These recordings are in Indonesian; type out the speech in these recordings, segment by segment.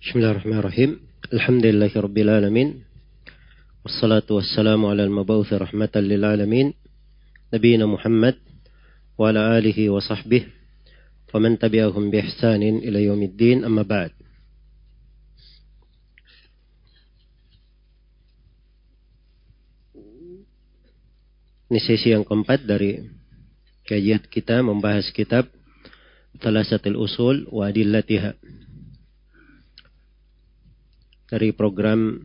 Bismillahirrahmanirrahim. Alhamdulillahirrabbilalamin. Wassalatu wassalamu ala al-mabawthi rahmatan lil alamin. Nabiina Muhammad wa ala alihi wa sahbihi wa man tabi'ahum bi ihsanin ila yaumiddin amma ba'd. Ini sesi yang keempat dari kajian kita membahas kitab Thalathatul Usul wa Adillatiha dari program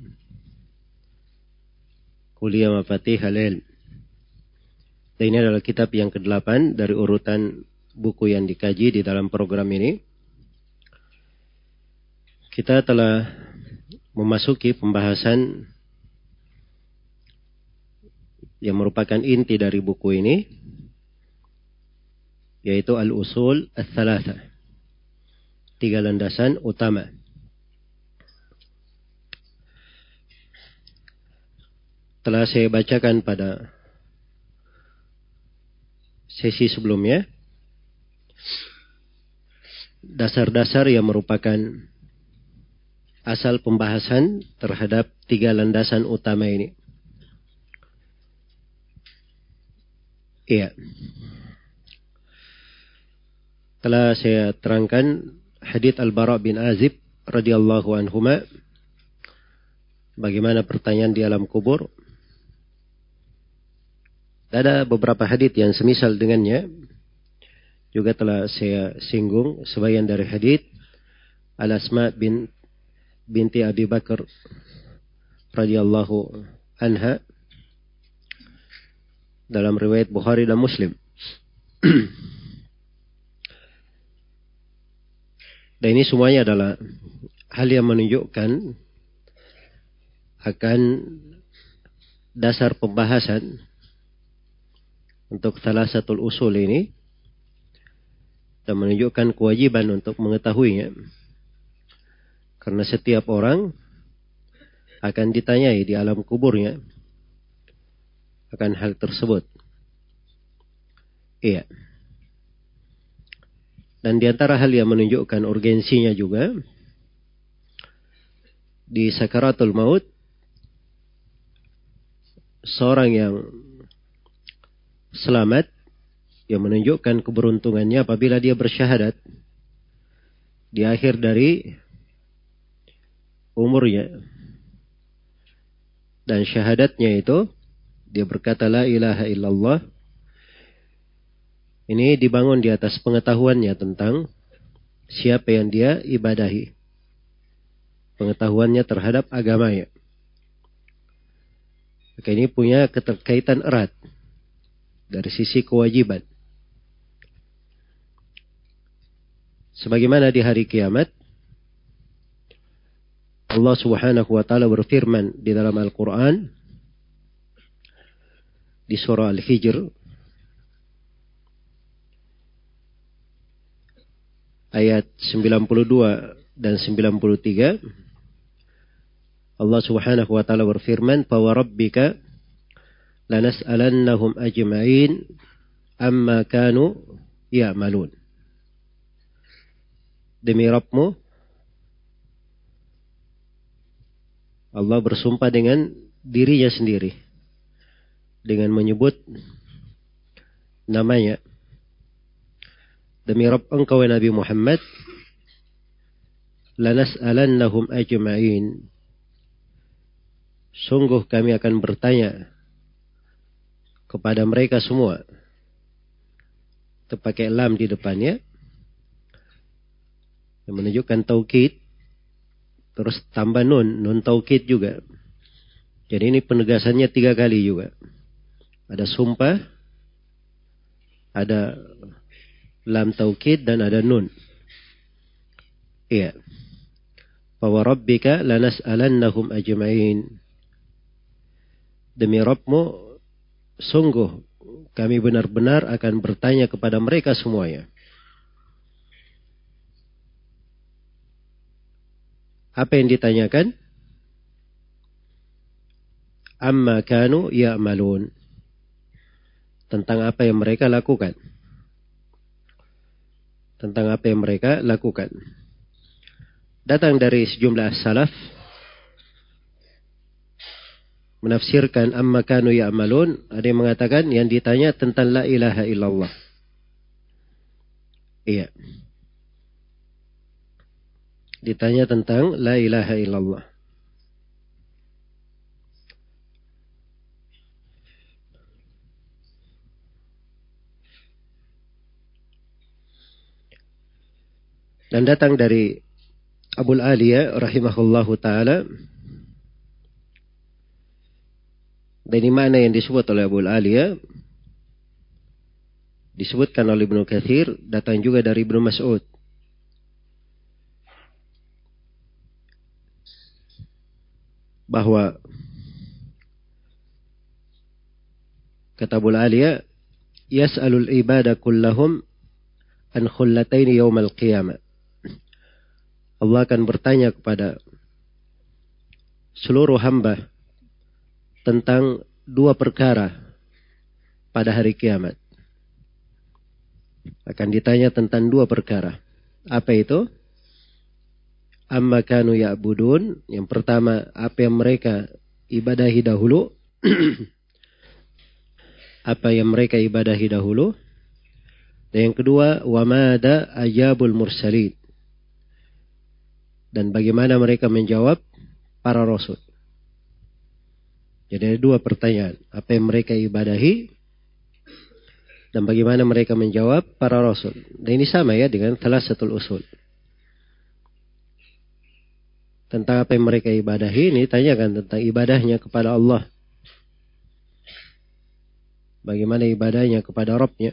Kuliah Mafatih Halil. Dan ini adalah kitab yang ke-8 dari urutan buku yang dikaji di dalam program ini. Kita telah memasuki pembahasan yang merupakan inti dari buku ini yaitu al-usul al-thalatha tiga landasan utama telah saya bacakan pada sesi sebelumnya dasar-dasar yang merupakan asal pembahasan terhadap tiga landasan utama ini. Iya. Telah saya terangkan hadits Al-Bara bin Azib radhiyallahu anhuma bagaimana pertanyaan di alam kubur ada beberapa hadis yang semisal dengannya. Juga telah saya singgung sebagian dari hadis Al-Asma bin binti Abi Bakar radhiyallahu anha. Dalam riwayat Bukhari dan Muslim. dan ini semuanya adalah hal yang menunjukkan akan dasar pembahasan untuk salah satu usul ini dan menunjukkan kewajiban untuk mengetahuinya. Karena setiap orang akan ditanyai di alam kuburnya akan hal tersebut. Iya. Dan di antara hal yang menunjukkan urgensinya juga di sakaratul maut seorang yang selamat yang menunjukkan keberuntungannya apabila dia bersyahadat. Di akhir dari umurnya dan syahadatnya itu dia berkata la ilaha illallah. Ini dibangun di atas pengetahuannya tentang siapa yang dia ibadahi. Pengetahuannya terhadap agamanya. Maka ini punya keterkaitan erat dari sisi kewajiban. Sebagaimana di hari kiamat, Allah Subhanahu wa taala berfirman di dalam Al-Qur'an di surah Al-Hijr ayat 92 dan 93 Allah Subhanahu wa taala berfirman, "Fa rabbika lanas'alannahum ajma'in amma kanu ya'malun. Demi Rabbmu, Allah bersumpah dengan dirinya sendiri. Dengan menyebut namanya. Demi Rabb engkau Nabi Muhammad, lanas'alannahum ajma'in. Sungguh kami akan bertanya kepada mereka semua. Itu pakai lam di depannya. Yang menunjukkan taukid. Terus tambah nun. Nun taukid juga. Jadi ini penegasannya tiga kali juga. Ada sumpah. Ada lam taukid dan ada nun. Iya. Fawarabbika lanas'alannahum ajma'in. Demi Rabbmu sungguh kami benar-benar akan bertanya kepada mereka semuanya. Apa yang ditanyakan? Amma kanu ya'malun. Tentang apa yang mereka lakukan. Tentang apa yang mereka lakukan. datang dari sejumlah salaf menafsirkan amma kanu ya'malun ada yang mengatakan yang ditanya tentang la ilaha illallah. Iya. Ditanya tentang la ilaha illallah. Dan datang dari Abu Aliyah rahimahullahu taala dari mana yang disebut oleh Abu Aliyah disebutkan oleh Ibnu Katsir datang juga dari Ibnu Mas'ud. Bahwa kata Abu Aliyah yas'alul ibada kullahum an khullataini yaumal qiyamah. Allah akan bertanya kepada seluruh hamba tentang dua perkara pada hari kiamat. Akan ditanya tentang dua perkara. Apa itu? Amma kanu ya'budun. Yang pertama, apa yang mereka ibadahi dahulu. apa yang mereka ibadahi dahulu. Dan yang kedua, wamada ajabul mursalin dan bagaimana mereka menjawab para rasul. Jadi ada dua pertanyaan. Apa yang mereka ibadahi dan bagaimana mereka menjawab para rasul. Dan ini sama ya dengan salah satu usul. Tentang apa yang mereka ibadahi ini tanyakan tentang ibadahnya kepada Allah. Bagaimana ibadahnya kepada Rabbnya.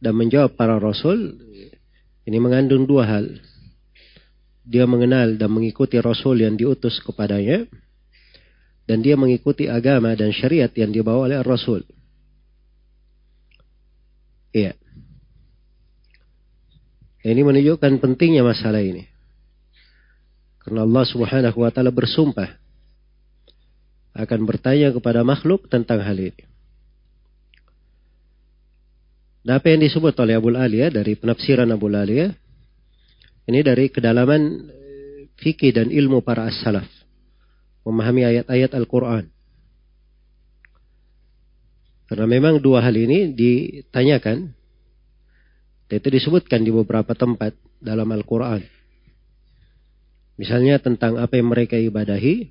Dan menjawab para rasul ini mengandung dua hal dia mengenal dan mengikuti Rasul yang diutus kepadanya, dan dia mengikuti agama dan syariat yang dibawa oleh Rasul. Iya. Ini menunjukkan pentingnya masalah ini. Karena Allah Subhanahu wa taala bersumpah akan bertanya kepada makhluk tentang hal ini. Dan apa yang disebut oleh Abu Aliyah dari penafsiran Abu Aliyah ini dari kedalaman eh, fikih dan ilmu para as-salaf Memahami ayat-ayat Al-Quran. Karena memang dua hal ini ditanyakan. Dan itu disebutkan di beberapa tempat dalam Al-Quran. Misalnya tentang apa yang mereka ibadahi.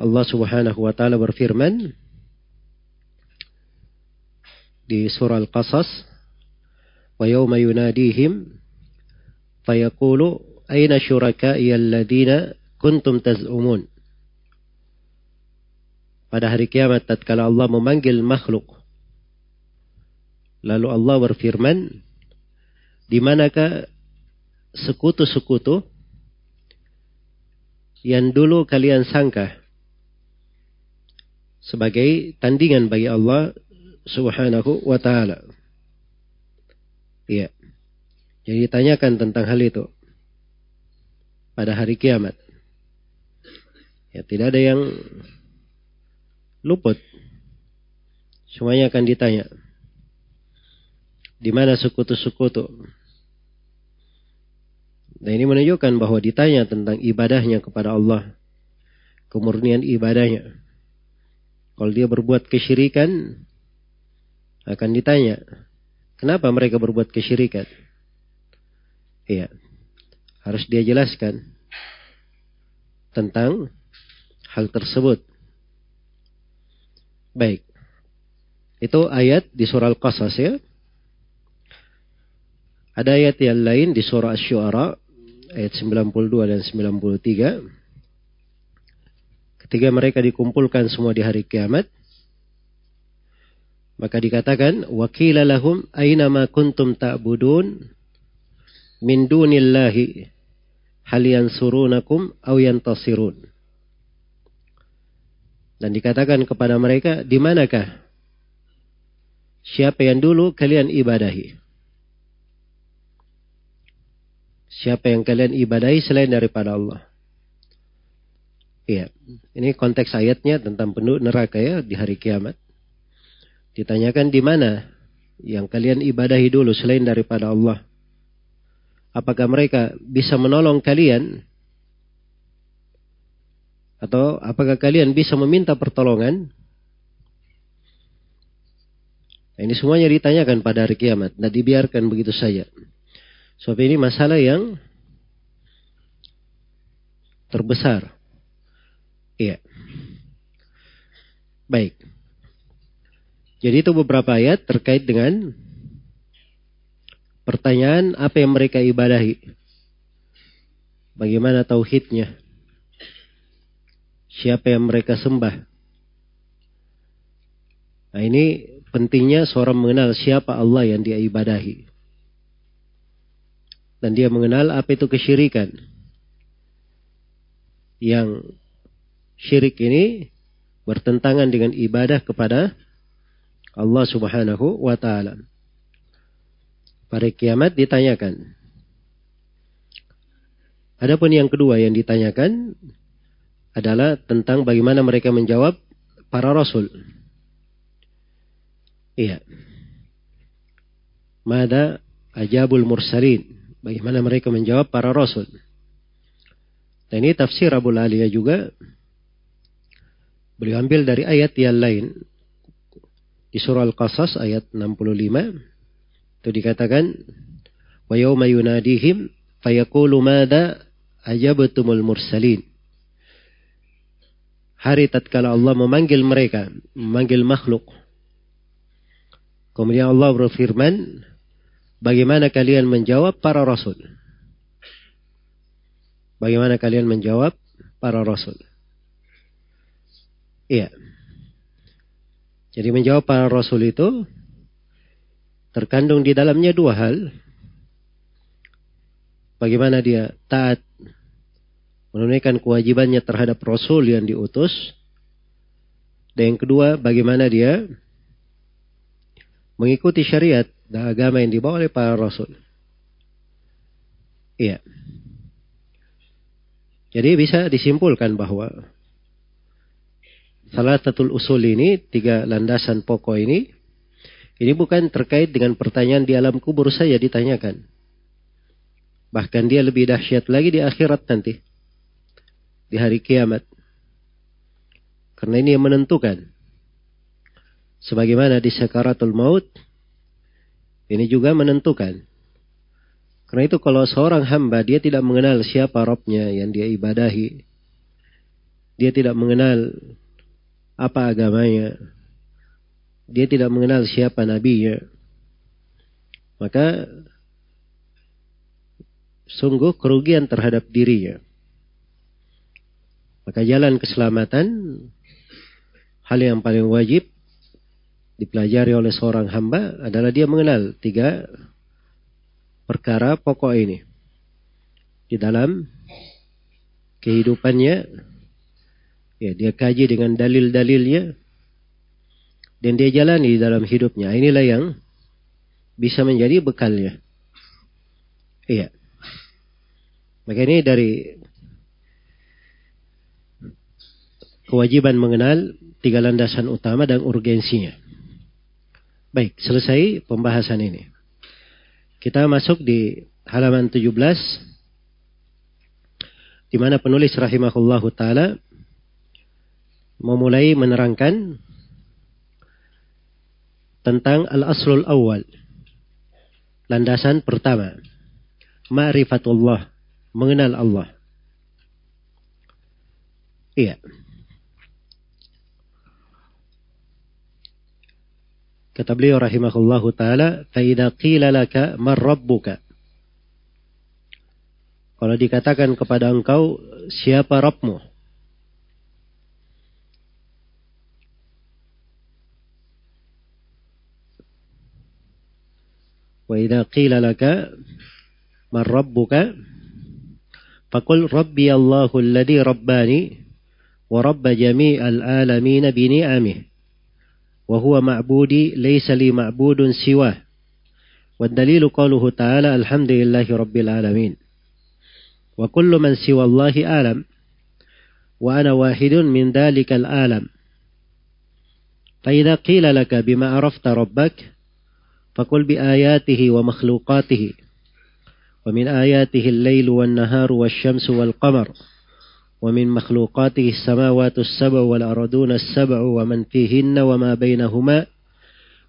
Allah subhanahu wa ta'ala berfirman. Di surah Al-Qasas ويوم يناديهم فيقول أين شركائي الذين kuntum taz'umun. Pada hari kiamat tatkala Allah memanggil makhluk. Lalu Allah berfirman, di manakah sekutu-sekutu yang dulu kalian sangka sebagai tandingan bagi Allah Subhanahu wa taala. Iya. Jadi tanyakan tentang hal itu pada hari kiamat. Ya, tidak ada yang luput. Semuanya akan ditanya. Di mana sekutu-sekutu? Dan ini menunjukkan bahwa ditanya tentang ibadahnya kepada Allah. Kemurnian ibadahnya. Kalau dia berbuat kesyirikan, akan ditanya. Kenapa mereka berbuat kesyirikan? Iya. Harus dia jelaskan tentang hal tersebut. Baik. Itu ayat di surah Al-Qasas ya. Ada ayat yang lain di surah Asy-Syu'ara ayat 92 dan 93. Ketika mereka dikumpulkan semua di hari kiamat, maka dikatakan wakila lahum aina ma kuntum ta'budun min dunillahi hal yansurunakum aw yantasirun. Dan dikatakan kepada mereka, di manakah siapa yang dulu kalian ibadahi? Siapa yang kalian ibadahi selain daripada Allah? Iya, ini konteks ayatnya tentang penduduk neraka ya di hari kiamat. Ditanyakan di mana yang kalian ibadahi dulu selain daripada Allah. apakah mereka bisa menolong kalian atau apakah kalian bisa meminta pertolongan? Nah, ini semuanya ditanyakan pada hari kiamat. Tidak dibiarkan begitu saja. Sebab ini masalah yang terbesar. Iya. Baik. Jadi itu beberapa ayat terkait dengan pertanyaan apa yang mereka ibadahi. Bagaimana tauhidnya? Siapa yang mereka sembah? Nah ini pentingnya seorang mengenal siapa Allah yang dia ibadahi. Dan dia mengenal apa itu kesyirikan. Yang syirik ini bertentangan dengan ibadah kepada Allah subhanahu wa ta'ala. Pada kiamat ditanyakan. Adapun yang kedua yang ditanyakan adalah tentang bagaimana mereka menjawab para rasul. Iya. Mada ajabul mursalin. Bagaimana mereka menjawab para rasul. Dan ini tafsir Abu Aliyah juga. Beliau ambil dari ayat yang lain. Di surah Al-Qasas ayat 65. Itu dikatakan. Wa yawma yunadihim fayaqulu mada ajabtumul mursalin. Hari tatkala Allah memanggil mereka, memanggil makhluk Kemudian Allah berfirman, bagaimana kalian menjawab para rasul? Bagaimana kalian menjawab para rasul? Iya. Jadi menjawab para rasul itu terkandung di dalamnya dua hal. Bagaimana dia taat menunaikan kewajibannya terhadap rasul yang diutus. Dan yang kedua, bagaimana dia mengikuti syariat dan agama yang dibawa oleh para rasul. Iya. Jadi bisa disimpulkan bahwa salah satu usul ini, tiga landasan pokok ini, ini bukan terkait dengan pertanyaan di alam kubur saja ditanyakan. Bahkan dia lebih dahsyat lagi di akhirat nanti. Di hari kiamat. Karena ini yang menentukan Sebagaimana di sekaratul maut, ini juga menentukan. Karena itu kalau seorang hamba dia tidak mengenal siapa Robnya yang dia ibadahi. Dia tidak mengenal apa agamanya. Dia tidak mengenal siapa nabinya. Maka sungguh kerugian terhadap dirinya. Maka jalan keselamatan hal yang paling wajib dipelajari oleh seorang hamba adalah dia mengenal tiga perkara pokok ini. Di dalam kehidupannya, ya dia kaji dengan dalil-dalilnya, dan dia jalani di dalam hidupnya. Inilah yang bisa menjadi bekalnya. Iya. Maka ini dari kewajiban mengenal tiga landasan utama dan urgensinya. Baik, selesai pembahasan ini. Kita masuk di halaman 17 di mana penulis rahimahullahu taala memulai menerangkan tentang al-aslul awal. Landasan pertama, ma'rifatullah, mengenal Allah. Iya. Kata beliau rahimahullahu taala, "Fa qila man rabbuka?" Kalau dikatakan kepada engkau, siapa Rabbmu? Wa idza qila laka man rabbuka? Rabbani wa rabba jami'al. وهو معبودي ليس لي معبود سواه. والدليل قوله تعالى الحمد لله رب العالمين. وكل من سوى الله آلم وأنا واحد من ذلك الآلم فإذا قيل لك بما عرفت ربك فقل بآياته ومخلوقاته. ومن آياته الليل والنهار والشمس والقمر. ومن مخلوقاته السماوات السبع والأرضون السبع ومن فيهن وما بينهما.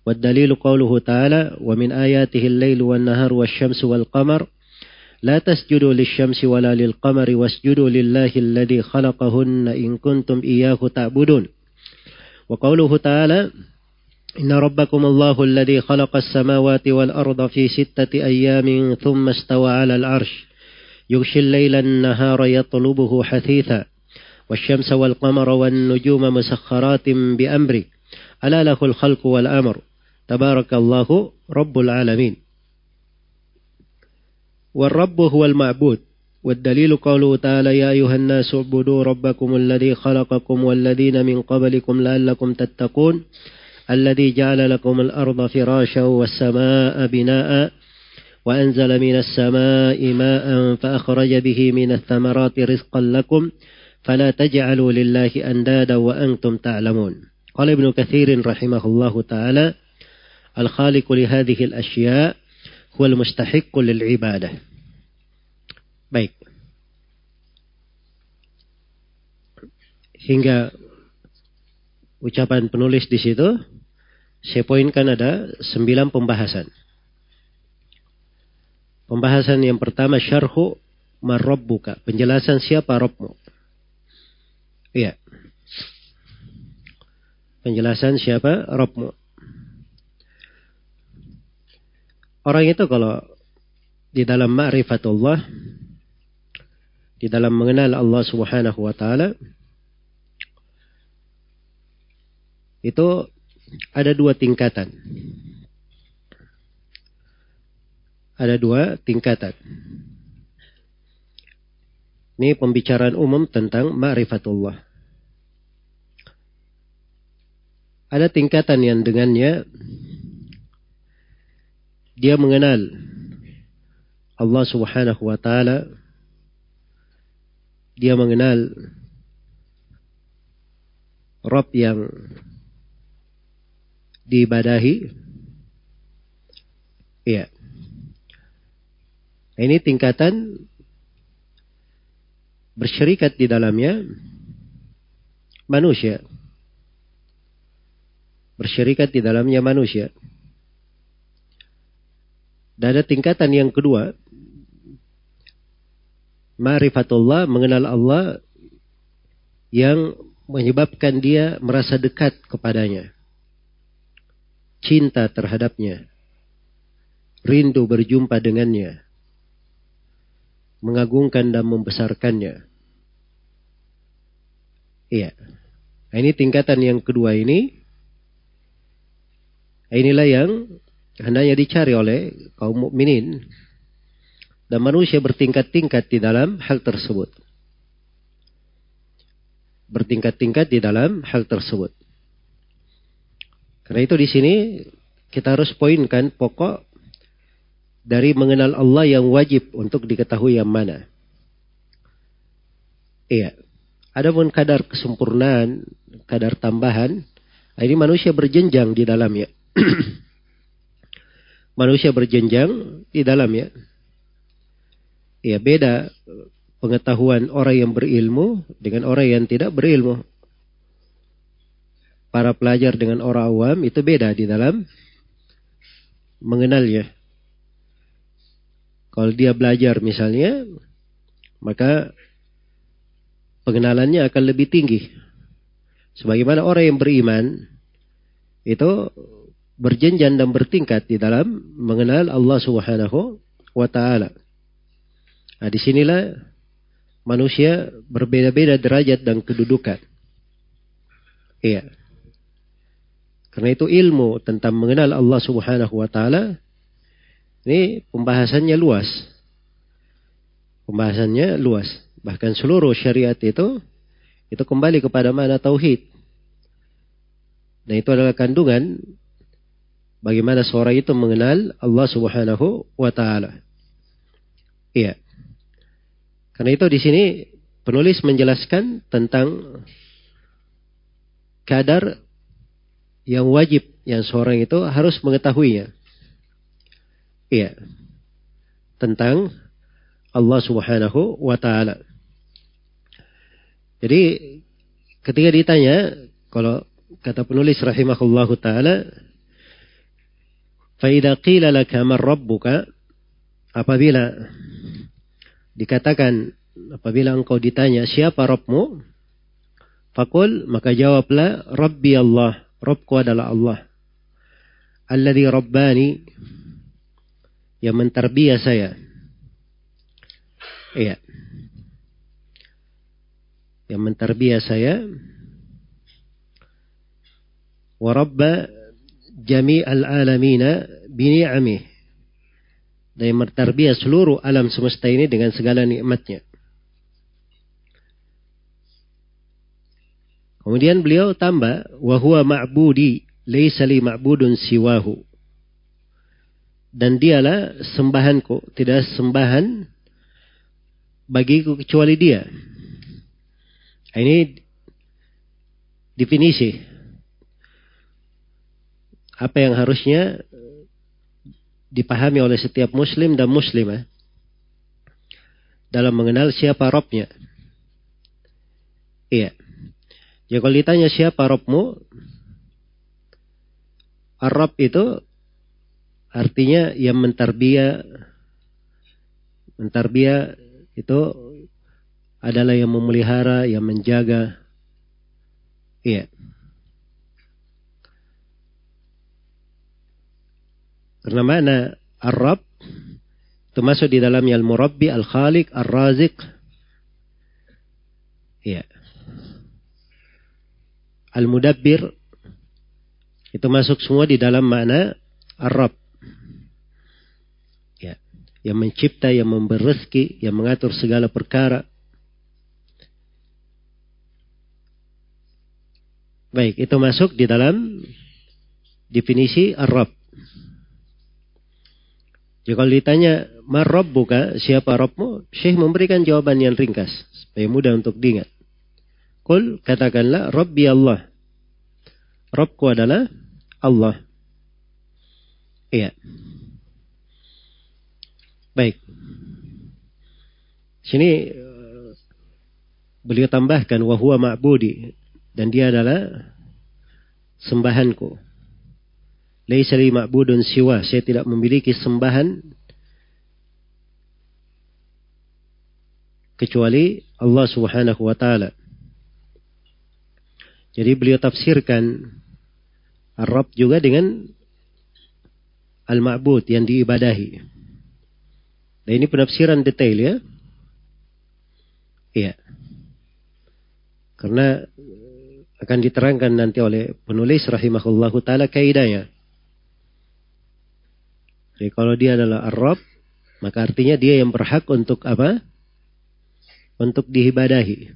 والدليل قوله تعالى ومن آياته الليل والنهار والشمس والقمر لا تسجدوا للشمس ولا للقمر واسجدوا لله الذي خلقهن إن كنتم إياه تعبدون. وقوله تعالى إن ربكم الله الذي خلق السماوات والأرض في ستة أيام ثم استوى على العرش. يغشي الليل النهار يطلبه حثيثا والشمس والقمر والنجوم مسخرات بأمره. ألا له الخلق والأمر. تبارك الله رب العالمين. والرب هو المعبود. والدليل قوله تعالى يا أيها الناس اعبدوا ربكم الذي خلقكم والذين من قبلكم لعلكم تتقون. الذي جعل لكم الأرض فراشا والسماء بناء. وأنزل من السماء ماء فأخرج به من الثمرات رزقا لكم فلا تجعلوا لله أندادا وأنتم تعلمون قال ابن كثير رحمه الله تعالى الخالق لهذه الأشياء هو المستحق للعبادة baik hingga ucapan penulis di situ saya poinkan ada sembilan pembahasan pembahasan yang pertama syarhu marabbuka penjelasan siapa Rabbmu? Iya. Penjelasan siapa Rabbmu? Orang itu kalau di dalam ma'rifatullah, di dalam mengenal Allah Subhanahu wa taala itu ada dua tingkatan. Ada dua tingkatan. Ini pembicaraan umum tentang ma'rifatullah. Ada tingkatan yang dengannya dia mengenal Allah Subhanahu wa taala dia mengenal Rob yang diibadahi iya ini tingkatan bersyirikat di dalamnya manusia bersyirikat di dalamnya manusia dan ada tingkatan yang kedua. Ma'rifatullah, mengenal Allah yang menyebabkan dia merasa dekat kepadanya. Cinta terhadapnya. Rindu berjumpa dengannya. Mengagungkan dan membesarkannya. Iya. Nah, ini tingkatan yang kedua ini. Inilah yang hendaknya dicari oleh kaum mukminin dan manusia bertingkat-tingkat di dalam hal tersebut. Bertingkat-tingkat di dalam hal tersebut. Karena itu di sini kita harus poinkan pokok dari mengenal Allah yang wajib untuk diketahui yang mana. Iya. Adapun kadar kesempurnaan, kadar tambahan, ini manusia berjenjang di dalamnya. manusia berjenjang di dalamnya. Ya beda pengetahuan orang yang berilmu dengan orang yang tidak berilmu. Para pelajar dengan orang awam itu beda di dalam mengenalnya. Kalau dia belajar misalnya, maka pengenalannya akan lebih tinggi. Sebagaimana orang yang beriman, itu berjenjang dan bertingkat di dalam mengenal Allah Subhanahu wa taala. Nah, di sinilah manusia berbeda-beda derajat dan kedudukan. Iya. Karena itu ilmu tentang mengenal Allah Subhanahu wa taala ini pembahasannya luas. Pembahasannya luas. Bahkan seluruh syariat itu itu kembali kepada mana tauhid. Nah itu adalah kandungan Bagaimana seorang itu mengenal Allah Subhanahu wa taala. Iya. Karena itu di sini penulis menjelaskan tentang kadar yang wajib yang seorang itu harus mengetahuinya. Iya. tentang Allah Subhanahu wa taala. Jadi ketika ditanya kalau kata penulis rahimahullahu taala Faida qila laka man rabbuka apabila dikatakan apabila engkau ditanya siapa Rabbmu fakul maka jawablah Rabbi Allah Rabbku adalah Allah alladhi rabbani yang menterbiah saya iya yang menterbiah saya wa rabba jami'al alamina bini'amih dan yang menterbiah seluruh alam semesta ini dengan segala nikmatnya. Kemudian beliau tambah, wahwa ma'budi, laisa li ma'budun siwahu. Dan dialah sembahanku, tidak sembahan bagiku kecuali dia. Ini definisi apa yang harusnya dipahami oleh setiap muslim dan muslimah dalam mengenal siapa Robnya. Iya. Ya kalau ditanya siapa Robmu, Arab itu artinya yang mentarbia mentarbia itu adalah yang memelihara, yang menjaga. Iya. Karena mana Arab itu masuk di dalamnya Al-Murabbi, Al-Khaliq, Al-Raziq. Iya. Al-Mudabbir itu masuk semua di dalam makna Arab. Ya. Yang mencipta, yang memberi rezeki, yang mengatur segala perkara. Baik, itu masuk di dalam definisi Arab. Jadi kalau ditanya, Marob buka, siapa Robmu? Syekh memberikan jawaban yang ringkas, supaya mudah untuk diingat. Kul, katakanlah, Rabbi Allah. Robku adalah Allah. Iya. Baik. Sini beliau tambahkan wahwa ma'budi dan dia adalah sembahanku. Laisa li ma'budun siwa. Saya tidak memiliki sembahan kecuali Allah Subhanahu wa taala. Jadi beliau tafsirkan Arab juga dengan al-ma'bud yang diibadahi. Dan ini penafsiran detail ya. Iya. Karena akan diterangkan nanti oleh penulis rahimahullahu taala kaidahnya. Jadi kalau dia adalah Arab, maka artinya dia yang berhak untuk apa? Untuk diibadahi.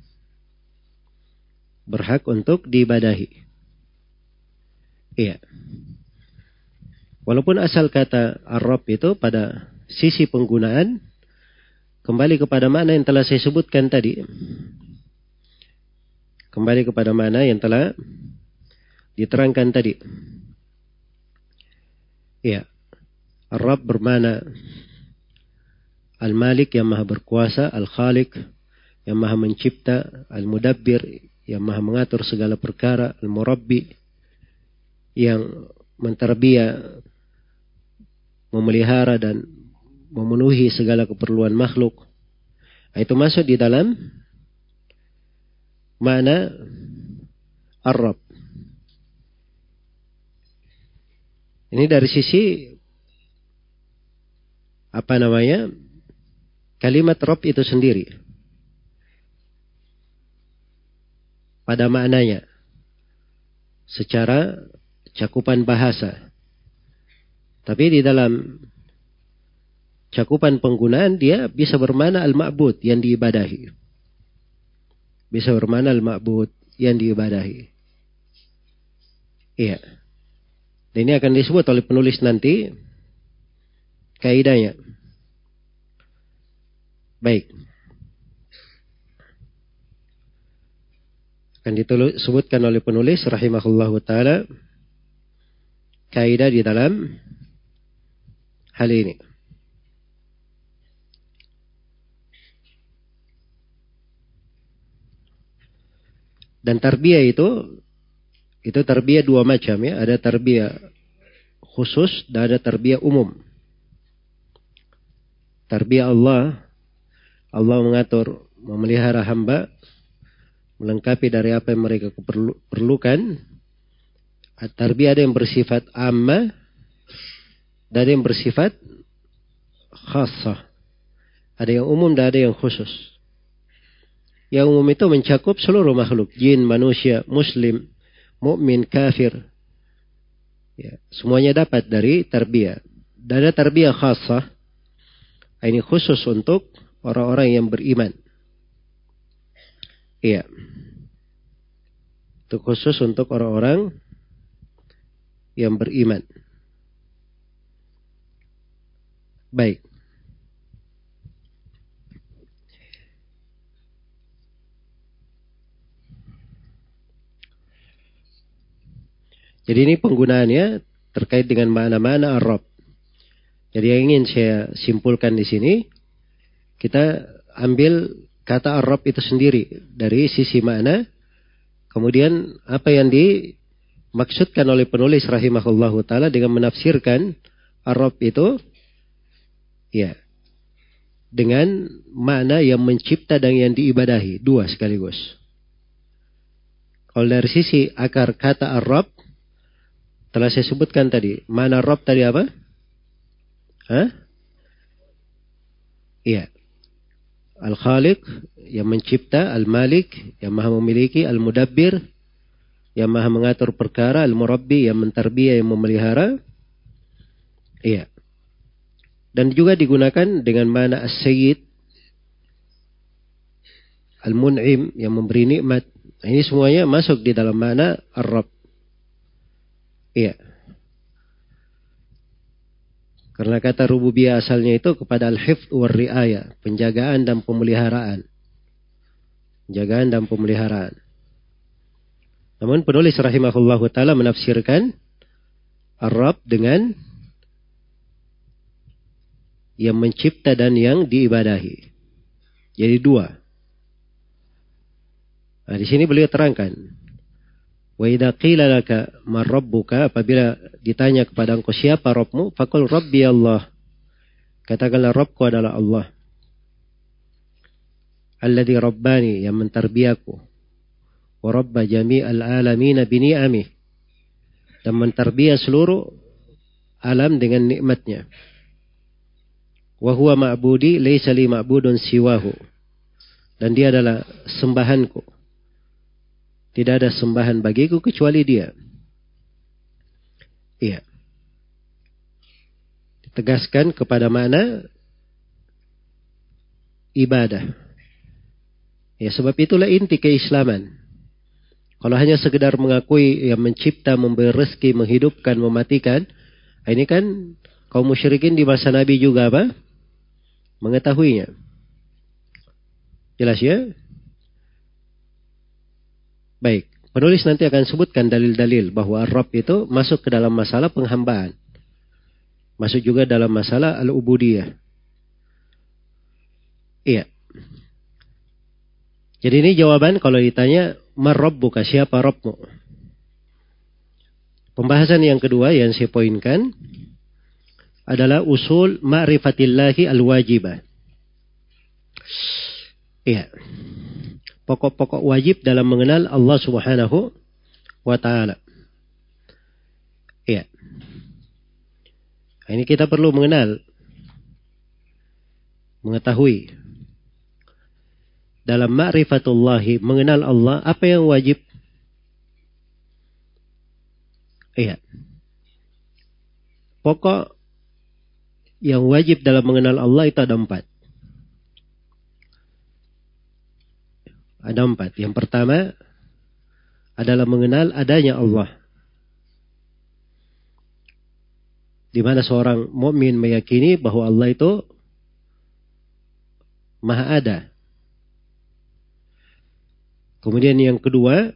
Berhak untuk diibadahi. Iya. Walaupun asal kata Arab itu pada sisi penggunaan kembali kepada mana yang telah saya sebutkan tadi. Kembali kepada mana yang telah diterangkan tadi. Iya. Ar-Rabb bermana Al-Malik yang maha berkuasa, Al-Khalik yang maha mencipta, Al-Mudabbir yang maha mengatur segala perkara, Al-Murabbi yang menterbia, memelihara dan memenuhi segala keperluan makhluk. Itu masuk di dalam mana? Arab. Ini dari sisi apa namanya? Kalimat Rob itu sendiri. Pada maknanya. Secara cakupan bahasa. Tapi di dalam cakupan penggunaan dia bisa bermana al-ma'bud yang diibadahi bisa bermana al-ma'bud yang diibadahi iya dan ini akan disebut oleh penulis nanti kaidahnya. Baik. Akan disebutkan oleh penulis rahimahullahu taala kaidah di dalam hal ini. Dan tarbiyah itu itu tarbiyah dua macam ya. Ada tarbiyah khusus dan ada tarbiyah umum. Tarbiyah Allah Allah mengatur memelihara hamba melengkapi dari apa yang mereka perlukan. Tarbiyah ada yang bersifat amma dan ada yang bersifat khasah. Ada yang umum dan ada yang khusus. Yang umum itu mencakup seluruh makhluk, jin, manusia, muslim, mukmin, kafir. Ya, semuanya dapat dari tarbiyah. Dan ada tarbiyah khasah. Ini khusus untuk orang-orang yang beriman. Iya. Itu khusus untuk orang-orang yang beriman. Baik. Jadi ini penggunaannya terkait dengan mana-mana Arab. Jadi yang ingin saya simpulkan di sini, kita ambil kata Arab itu sendiri dari sisi mana, kemudian apa yang dimaksudkan oleh penulis rahimahullahu taala dengan menafsirkan Arab itu, ya, dengan mana yang mencipta dan yang diibadahi dua sekaligus. Kalau dari sisi akar kata Arab, telah saya sebutkan tadi. Mana Rob tadi apa? Hah? Iya. Al-Khaliq yang mencipta, Al-Malik yang maha memiliki, Al-Mudabbir yang maha mengatur perkara, Al-Murabbi yang mentarbiyah, yang memelihara. Iya. Dan juga digunakan dengan mana As-Sayyid Al-Mun'im yang memberi nikmat. Nah, ini semuanya masuk di dalam mana Ar-Rabb. Iya. Karena kata rububiyah asalnya itu kepada al-hifd wa riaya, penjagaan dan pemeliharaan. Penjagaan dan pemeliharaan. Namun penulis rahimahullah taala menafsirkan Arab dengan yang mencipta dan yang diibadahi. Jadi dua. Nah, di sini beliau terangkan Wa idza qila laka man rabbuka apabila ditanya kepada engkau siapa Rabbmu faqul rabbi Allah. Katakanlah Rabbku adalah Allah. Alladhi rabbani yang mentarbiyaku. Wa rabba jami'al alamin bini'amih. Dan mentarbiya seluruh alam dengan nikmatnya. Wa huwa ma'budi laysa li ma'budun siwahu. Dan dia adalah sembahanku tidak ada sembahan bagiku kecuali dia. Iya. Ditegaskan kepada mana ibadah. Ya sebab itulah inti keislaman. Kalau hanya sekedar mengakui yang mencipta, memberi rezeki, menghidupkan, mematikan. Ini kan kaum musyrikin di masa Nabi juga apa? Mengetahuinya. Jelas ya? Baik, penulis nanti akan sebutkan dalil-dalil bahwa Rob itu masuk ke dalam masalah penghambaan. Masuk juga dalam masalah al-ubudiyah. Iya. Jadi ini jawaban kalau ditanya, buka siapa Robmu? Pembahasan yang kedua yang saya poinkan adalah usul ma'rifatillahi al-wajibah. Iya pokok-pokok wajib dalam mengenal Allah Subhanahu wa taala. Iya. Ini kita perlu mengenal mengetahui dalam ma'rifatullahi mengenal Allah apa yang wajib Iya. Pokok yang wajib dalam mengenal Allah itu ada empat. Ada empat. Yang pertama adalah mengenal adanya Allah. Di mana seorang mukmin meyakini bahwa Allah itu maha ada. Kemudian yang kedua,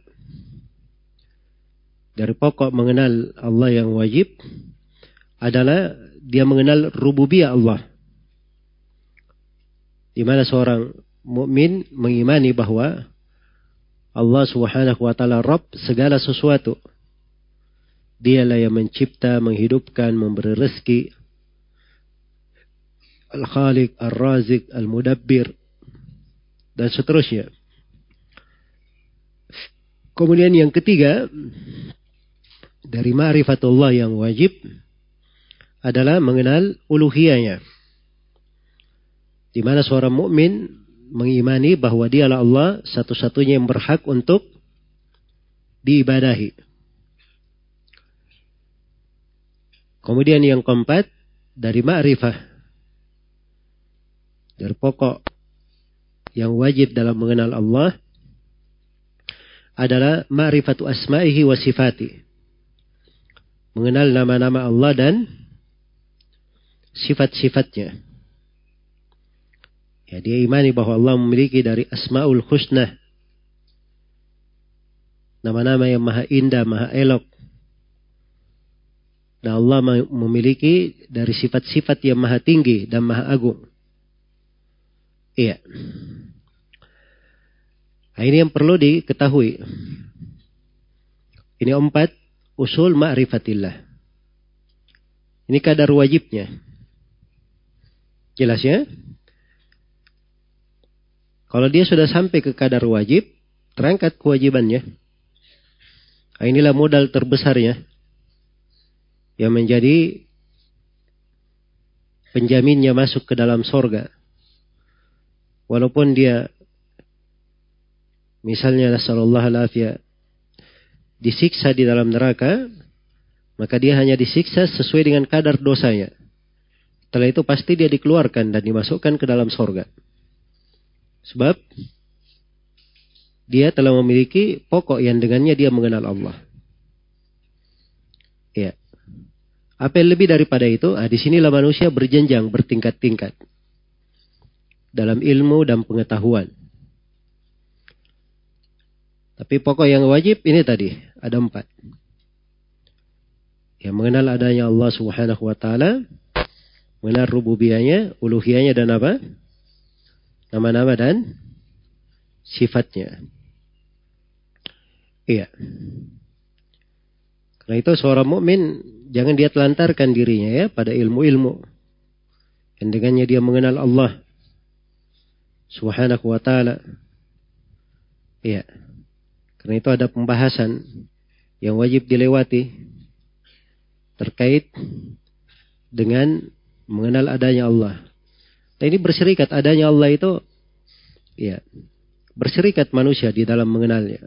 dari pokok mengenal Allah yang wajib adalah dia mengenal rububiyah Allah. Di mana seorang mukmin mengimani bahwa Allah Subhanahu wa taala Rabb segala sesuatu. Dialah yang mencipta, menghidupkan, memberi rezeki. Al-Khaliq, Al-Razik, Al-Mudabbir, dan seterusnya. Kemudian yang ketiga, dari ma'rifatullah yang wajib adalah mengenal uluhiyahnya. Di mana seorang mukmin mengimani bahwa dialah Allah satu-satunya yang berhak untuk diibadahi. Kemudian yang keempat dari ma'rifah. Dari pokok yang wajib dalam mengenal Allah adalah ma'rifatu asma'ihi wa sifati. Mengenal nama-nama Allah dan sifat-sifatnya. Ya, dia imani bahwa Allah memiliki dari Asmaul Husna. Nama-nama yang maha indah, maha elok. Dan Allah memiliki dari sifat-sifat yang maha tinggi dan maha agung. Iya. Nah, ini yang perlu diketahui. Ini empat usul ma'rifatillah. Ini kadar wajibnya. Jelas ya? Kalau dia sudah sampai ke kadar wajib, terangkat kewajibannya. Nah, inilah modal terbesarnya yang menjadi penjaminnya masuk ke dalam sorga. Walaupun dia misalnya Rasulullah alafiyah disiksa di dalam neraka, maka dia hanya disiksa sesuai dengan kadar dosanya. Setelah itu pasti dia dikeluarkan dan dimasukkan ke dalam sorga. Sebab dia telah memiliki pokok yang dengannya dia mengenal Allah. Ya. Apa yang lebih daripada itu? Ah, di sinilah manusia berjenjang, bertingkat-tingkat. Dalam ilmu dan pengetahuan. Tapi pokok yang wajib ini tadi, ada empat. Yang mengenal adanya Allah subhanahu wa ta'ala. Mengenal rububiyahnya, uluhiyahnya dan apa? Nama-nama dan sifatnya. Iya. Karena itu seorang mukmin jangan dia telantarkan dirinya ya pada ilmu-ilmu. Dan dengannya dia mengenal Allah Subhanahu wa taala. Iya. Karena itu ada pembahasan yang wajib dilewati terkait dengan mengenal adanya Allah. Nah ini berserikat adanya Allah itu ya berserikat manusia di dalam mengenalnya.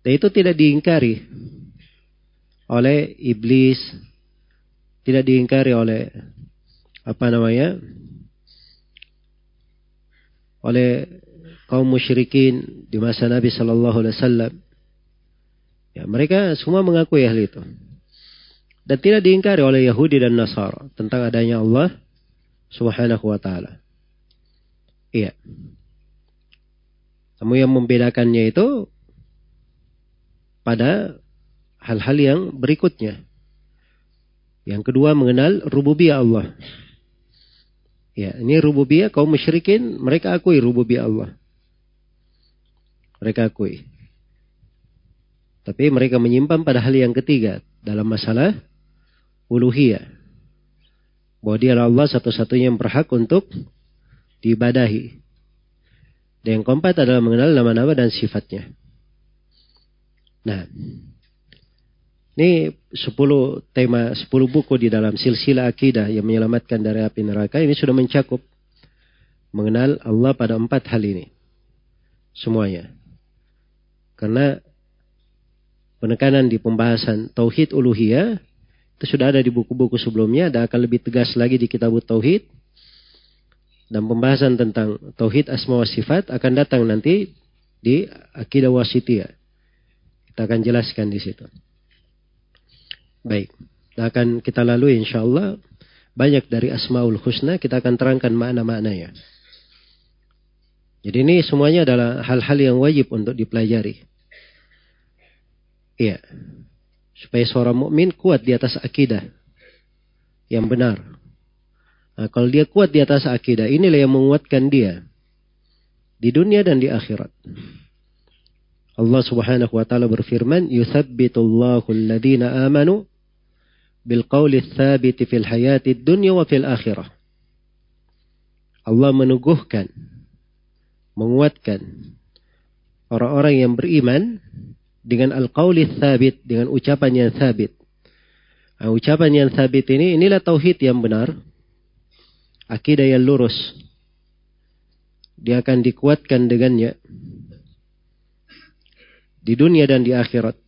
Dan itu tidak diingkari oleh iblis, tidak diingkari oleh apa namanya? oleh kaum musyrikin di masa Nabi Shallallahu Alaihi Wasallam. Ya, mereka semua mengakui hal itu. Dan tidak diingkari oleh Yahudi dan Nasara tentang adanya Allah subhanahu wa ta'ala. Iya. Namun yang membedakannya itu pada hal-hal yang berikutnya. Yang kedua mengenal rububiyah Allah. Ya, ini rububiyah kaum musyrikin mereka akui rububiyah Allah. Mereka akui. Tapi mereka menyimpan pada hal yang ketiga dalam masalah uluhiyah bahwa dia Allah satu-satunya yang berhak untuk diibadahi. Dan yang keempat adalah mengenal nama-nama dan sifatnya. Nah, ini sepuluh tema, sepuluh buku di dalam silsilah akidah yang menyelamatkan dari api neraka ini sudah mencakup mengenal Allah pada empat hal ini. Semuanya. Karena penekanan di pembahasan tauhid uluhiyah itu sudah ada di buku-buku sebelumnya, ada akan lebih tegas lagi di kitab Tauhid. Dan pembahasan tentang Tauhid Asma wa Sifat akan datang nanti di Akidah Wasitiyah. Kita akan jelaskan di situ. Baik, kita akan kita lalui insya Allah banyak dari Asmaul Husna kita akan terangkan makna-maknanya. Jadi ini semuanya adalah hal-hal yang wajib untuk dipelajari. Iya. Supaya seorang mukmin kuat di atas akidah yang benar. Nah, kalau dia kuat di atas akidah, inilah yang menguatkan dia di dunia dan di akhirat. Allah Subhanahu wa taala berfirman, "Yuthabbitullahu alladhina amanu bil qawli tsabiti fil hayati dunya wa fil akhirah." Allah meneguhkan, menguatkan orang-orang yang beriman dengan al-qawli tsabit, dengan ucapan yang sabit. Nah, ucapan yang sabit ini, inilah tauhid yang benar. Akidah yang lurus. Dia akan dikuatkan dengannya. Di dunia dan di akhirat.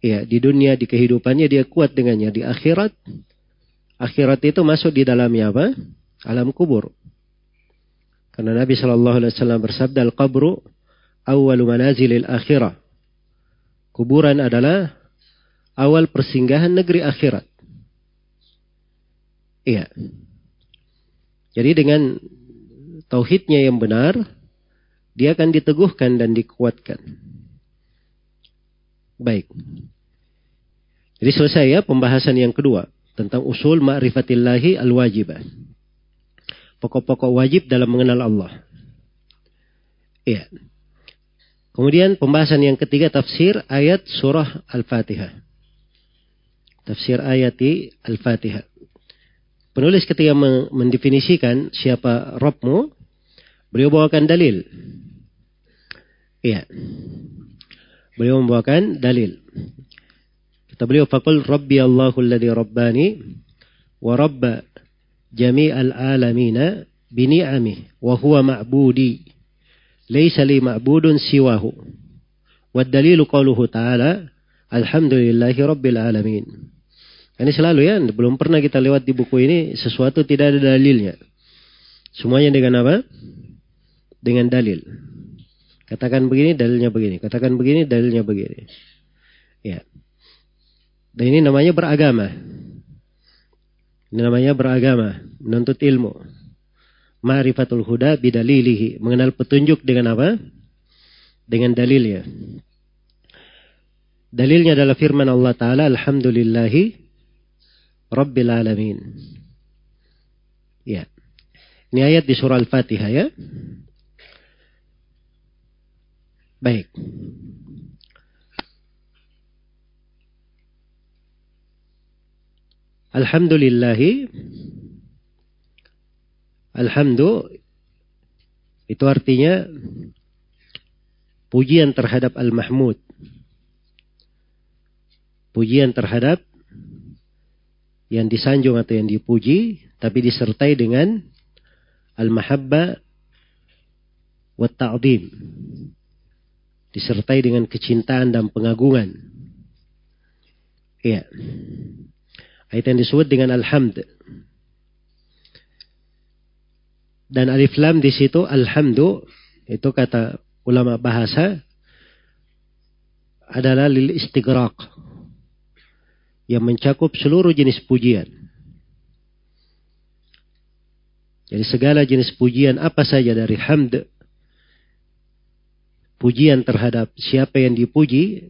Ya, di dunia, di kehidupannya dia kuat dengannya. Di akhirat, Akhirat itu masuk di dalamnya apa? Alam kubur. Karena Nabi Shallallahu Alaihi Wasallam bersabda, "Al-qabru awal manazilil akhirah." Kuburan adalah awal persinggahan negeri akhirat. Iya. Jadi dengan tauhidnya yang benar, dia akan diteguhkan dan dikuatkan. Baik. Jadi selesai ya pembahasan yang kedua tentang usul ma'rifatillahi al-wajibah. Pokok-pokok wajib dalam mengenal Allah. Iya. Kemudian pembahasan yang ketiga tafsir ayat surah Al-Fatihah. Tafsir ayat Al-Fatihah. Penulis ketika mendefinisikan siapa Robmu, beliau bawakan dalil. Iya. Beliau membawakan dalil. Kata beliau, Fakul Rabbi Allahu alladhi Rabbani wa Rabba jami'al alamina bini'amih wa huwa ma'budi laysa li ma'budun siwahu. Waddalilu qawluhu ta'ala Alhamdulillahi Rabbil Alamin. Ini selalu ya, belum pernah kita lewat di buku ini sesuatu tidak ada dalilnya. Semuanya dengan apa? Dengan dalil. Katakan begini, dalilnya begini. Katakan begini, dalilnya begini. Ya. Dan ini namanya beragama. Ini namanya beragama, menuntut ilmu. Ma'rifatul huda bidalilihi. Mengenal petunjuk dengan apa? Dengan dalilnya. Dalilnya adalah firman Allah Ta'ala, Alhamdulillahi Rabbil Alamin. Ya. Ini ayat di surah Al-Fatihah ya. Baik. Alhamdulillahi Alhamdu itu artinya pujian terhadap Al-Mahmud. Pujian terhadap yang disanjung atau yang dipuji tapi disertai dengan al-mahabba wa ta'zim. Disertai dengan kecintaan dan pengagungan. Iya. Itu yang disebut dengan alhamd. Dan alif lam di situ alhamdu itu kata ulama bahasa adalah lil istighraq yang mencakup seluruh jenis pujian. Jadi segala jenis pujian apa saja dari hamd pujian terhadap siapa yang dipuji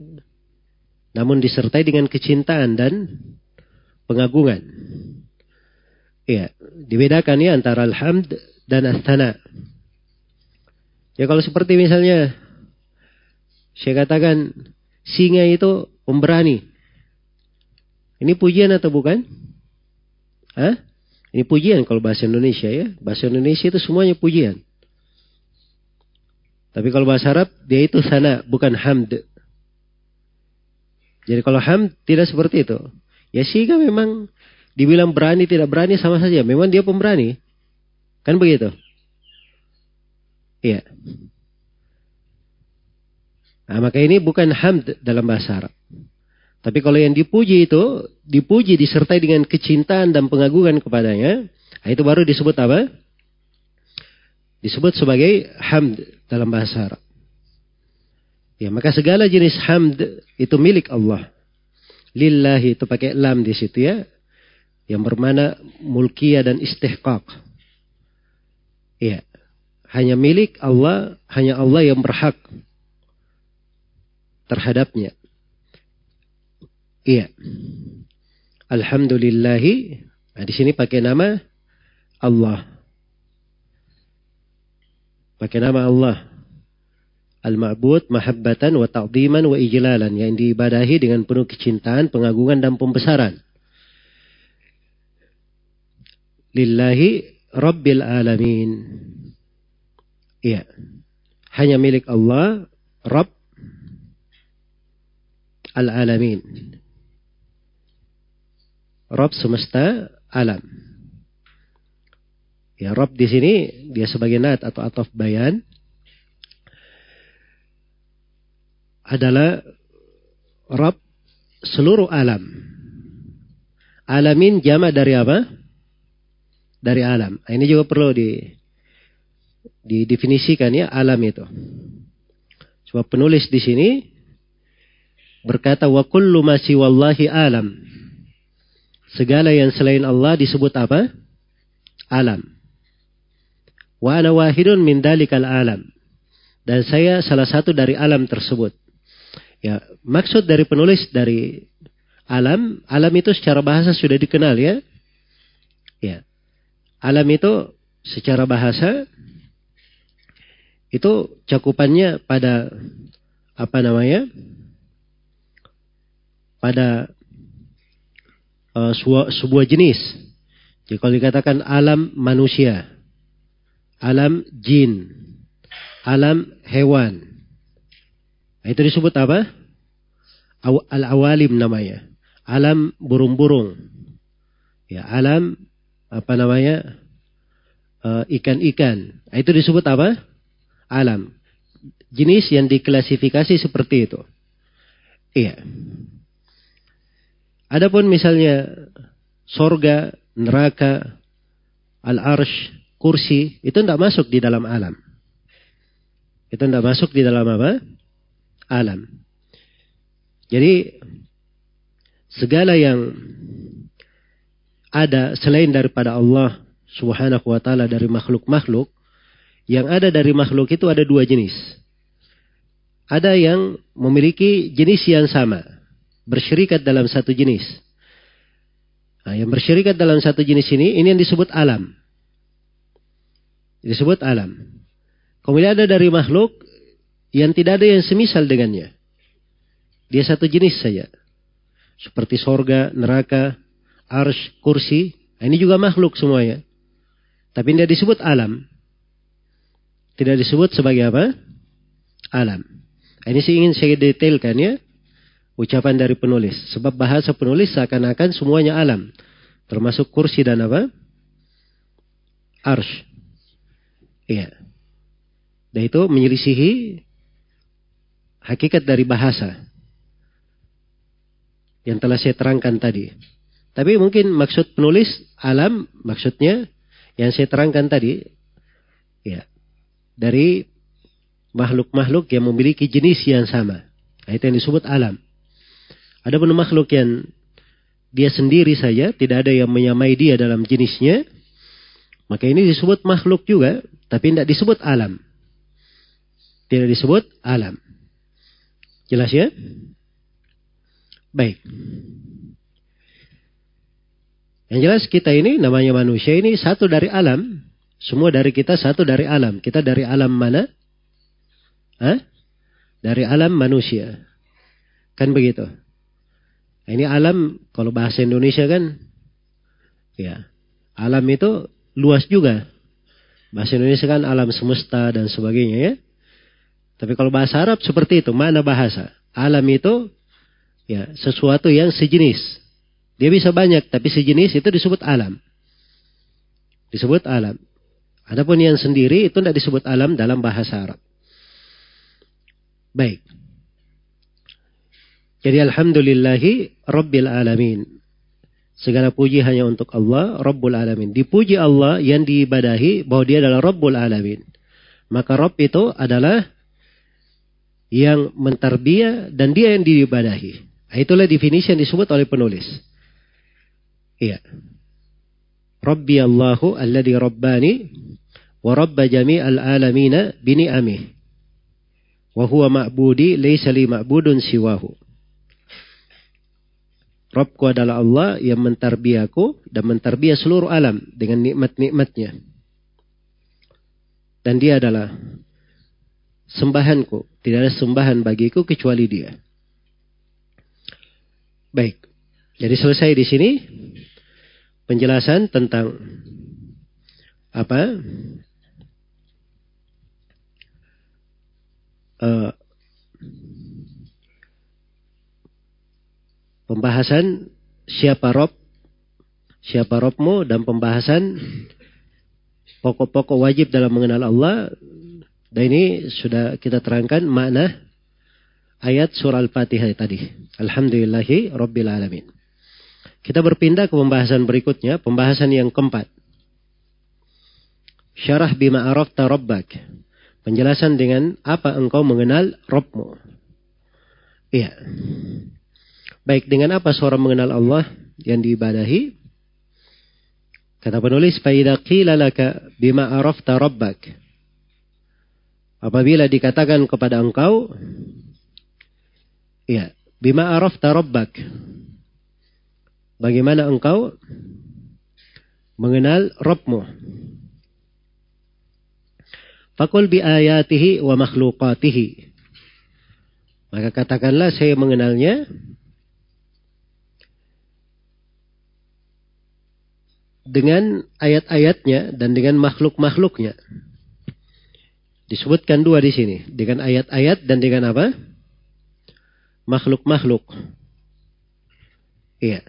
namun disertai dengan kecintaan dan pengagungan. Ya, dibedakan ya antara alhamd dan astana. Ya kalau seperti misalnya saya katakan singa itu pemberani. Ini pujian atau bukan? Hah? Ini pujian kalau bahasa Indonesia ya. Bahasa Indonesia itu semuanya pujian. Tapi kalau bahasa Arab dia itu sana bukan hamd. Jadi kalau hamd tidak seperti itu. Ya singa memang dibilang berani tidak berani sama saja. Memang dia pemberani. Kan begitu? Iya. Nah, maka ini bukan hamd dalam bahasa Arab. Tapi kalau yang dipuji itu, dipuji disertai dengan kecintaan dan pengagungan kepadanya, nah itu baru disebut apa? Disebut sebagai hamd dalam bahasa Arab. Ya, maka segala jenis hamd itu milik Allah. Lillahi itu pakai lam di situ ya. Yang bermana mulkiyah dan istihqaq. Iya. Hanya milik Allah, hanya Allah yang berhak terhadapnya. Iya. Alhamdulillahi. Nah, di sini pakai nama Allah. Pakai nama Allah. Al-ma'bud mahabbatan wa ta'ziman wa ijlalan. Yang diibadahi dengan penuh kecintaan, pengagungan dan pembesaran. Lillahi Rabbil Alamin. Iya. Hanya milik Allah, Rabb Al-Alamin. Rabb semesta alam. Ya, Rabb di sini dia sebagai nat atau ataf bayan adalah Rabb seluruh alam. Alamin jama dari apa? Dari alam. Nah, ini juga perlu di didefinisikan ya alam itu. Sebab penulis di sini berkata wa kullu ma wallahi alam. Segala yang selain Allah disebut apa? Alam. Wa ana wahidun min dalikal alam. Dan saya salah satu dari alam tersebut. Ya, maksud dari penulis dari alam, alam itu secara bahasa sudah dikenal ya. Ya. Alam itu secara bahasa itu cakupannya pada apa namanya? Pada uh, sebuah, jenis. Jadi kalau dikatakan alam manusia, alam jin, alam hewan, Nah, itu disebut apa? Al-awalim namanya. Alam burung-burung. Ya, alam apa namanya? Eh, ikan-ikan. Uh, itu disebut apa? Alam. Jenis yang diklasifikasi seperti itu. Iya. Adapun misalnya sorga, neraka, al-arsh, kursi, itu tidak masuk di dalam alam. Itu tidak masuk di dalam apa? alam. Jadi segala yang ada selain daripada Allah Subhanahu wa taala dari makhluk-makhluk yang ada dari makhluk itu ada dua jenis. Ada yang memiliki jenis yang sama, bersyirikat dalam satu jenis. Nah, yang bersyirikat dalam satu jenis ini, ini yang disebut alam. Disebut alam. Kemudian ada dari makhluk yang tidak ada yang semisal dengannya. Dia satu jenis saja. Seperti sorga, neraka, arsh, kursi. Nah, ini juga makhluk semuanya. Tapi tidak disebut alam. Tidak disebut sebagai apa? Alam. Nah, ini sih ingin saya detailkan ya. Ucapan dari penulis. Sebab bahasa penulis seakan-akan semuanya alam. Termasuk kursi dan apa? Arsh. Iya. Dan itu menyelisihi hakikat dari bahasa yang telah saya terangkan tadi. Tapi mungkin maksud penulis alam maksudnya yang saya terangkan tadi ya dari makhluk-makhluk yang memiliki jenis yang sama. Nah, itu yang disebut alam. Ada pun makhluk yang dia sendiri saja, tidak ada yang menyamai dia dalam jenisnya, maka ini disebut makhluk juga, tapi tidak disebut alam. Tidak disebut alam. Jelas ya? Baik. Yang jelas kita ini namanya manusia ini satu dari alam. Semua dari kita satu dari alam. Kita dari alam mana? Hah? Dari alam manusia. Kan begitu. Nah, ini alam kalau bahasa Indonesia kan ya. Alam itu luas juga. Bahasa Indonesia kan alam semesta dan sebagainya ya. Tapi kalau bahasa Arab seperti itu, mana bahasa? Alam itu ya sesuatu yang sejenis. Dia bisa banyak, tapi sejenis itu disebut alam. Disebut alam. Adapun yang sendiri itu tidak disebut alam dalam bahasa Arab. Baik. Jadi alhamdulillahi rabbil alamin. Segala puji hanya untuk Allah, Rabbul Alamin. Dipuji Allah yang diibadahi bahwa dia adalah Rabbul Alamin. Maka Rabb itu adalah yang mentarbiah dan dia yang diibadahi. Nah, itulah definisi yang disebut oleh penulis. Iya. Rabbi Allahu alladhi rabbani wa rabba jami'al alamina bini amih. Wa huwa ma'budi laysa li ma'budun siwahu. Rabbku adalah Allah yang mentarbiaku dan mentarbiah seluruh alam dengan nikmat-nikmatnya. Dan dia adalah sembahanku. Tidak ada sembahan bagiku kecuali dia. Baik. Jadi selesai di sini penjelasan tentang apa? Uh, pembahasan siapa Rob, siapa Robmu dan pembahasan pokok-pokok wajib dalam mengenal Allah. Dan ini sudah kita terangkan makna ayat surah Al-Fatihah tadi. Alhamdulillahi Rabbil Alamin. Kita berpindah ke pembahasan berikutnya, pembahasan yang keempat. Syarah bima arafta rabbak. Penjelasan dengan apa engkau mengenal Rabbmu. Iya. Baik, dengan apa seorang mengenal Allah yang diibadahi? Kata penulis, فَإِذَا قِيلَ لَكَ بِمَا أَرَفْتَ رَبَّكَ Apabila dikatakan kepada engkau, ya, bima arafta rabbak. Bagaimana engkau mengenal Rabbmu? Fakul bi ayatihi wa makhlukatihi. Maka katakanlah saya mengenalnya dengan ayat-ayatnya dan dengan makhluk-makhluknya. Disebutkan dua di sini. Dengan ayat-ayat dan dengan apa? Makhluk-makhluk. Iya.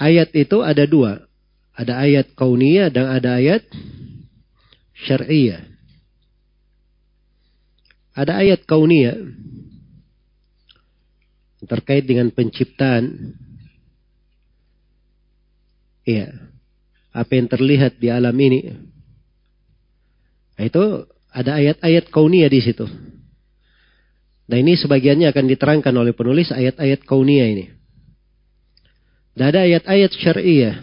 Ayat itu ada dua. Ada ayat kauniyah dan ada ayat syariah. Ada ayat kauniyah terkait dengan penciptaan. Iya. Apa yang terlihat di alam ini Nah, itu ada ayat-ayat kaunia di situ. Nah ini sebagiannya akan diterangkan oleh penulis ayat-ayat kaunia ini. Dan ada ayat-ayat syariah.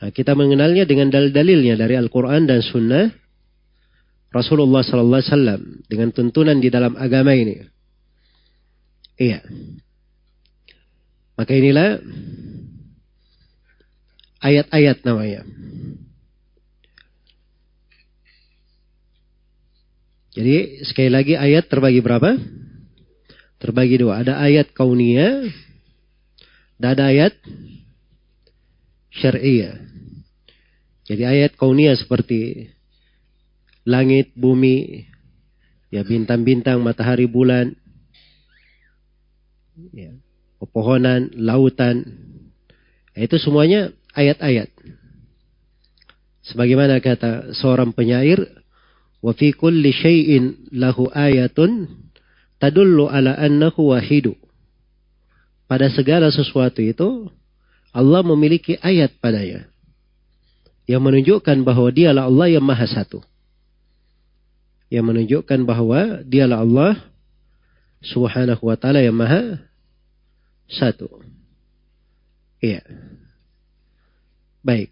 Nah, kita mengenalnya dengan dalil-dalilnya dari Al-Quran dan Sunnah Rasulullah Sallallahu Alaihi Wasallam dengan tuntunan di dalam agama ini. Iya. Maka inilah ayat-ayat namanya. Jadi sekali lagi ayat terbagi berapa? Terbagi dua. Ada ayat kaunia dan ada ayat syariah. Jadi ayat kaunia seperti langit, bumi, ya bintang-bintang, matahari, bulan, ya, pepohonan, lautan. Ya, itu semuanya ayat-ayat. Sebagaimana kata seorang penyair, Wa fi kulli syai'in lahu ayatun tadullu ala annahu wahidu. Pada segala sesuatu itu Allah memiliki ayat padanya yang menunjukkan bahwa dialah Allah yang maha satu. Yang menunjukkan bahwa dialah Allah subhanahu wa ta'ala yang maha satu. Iya. Baik.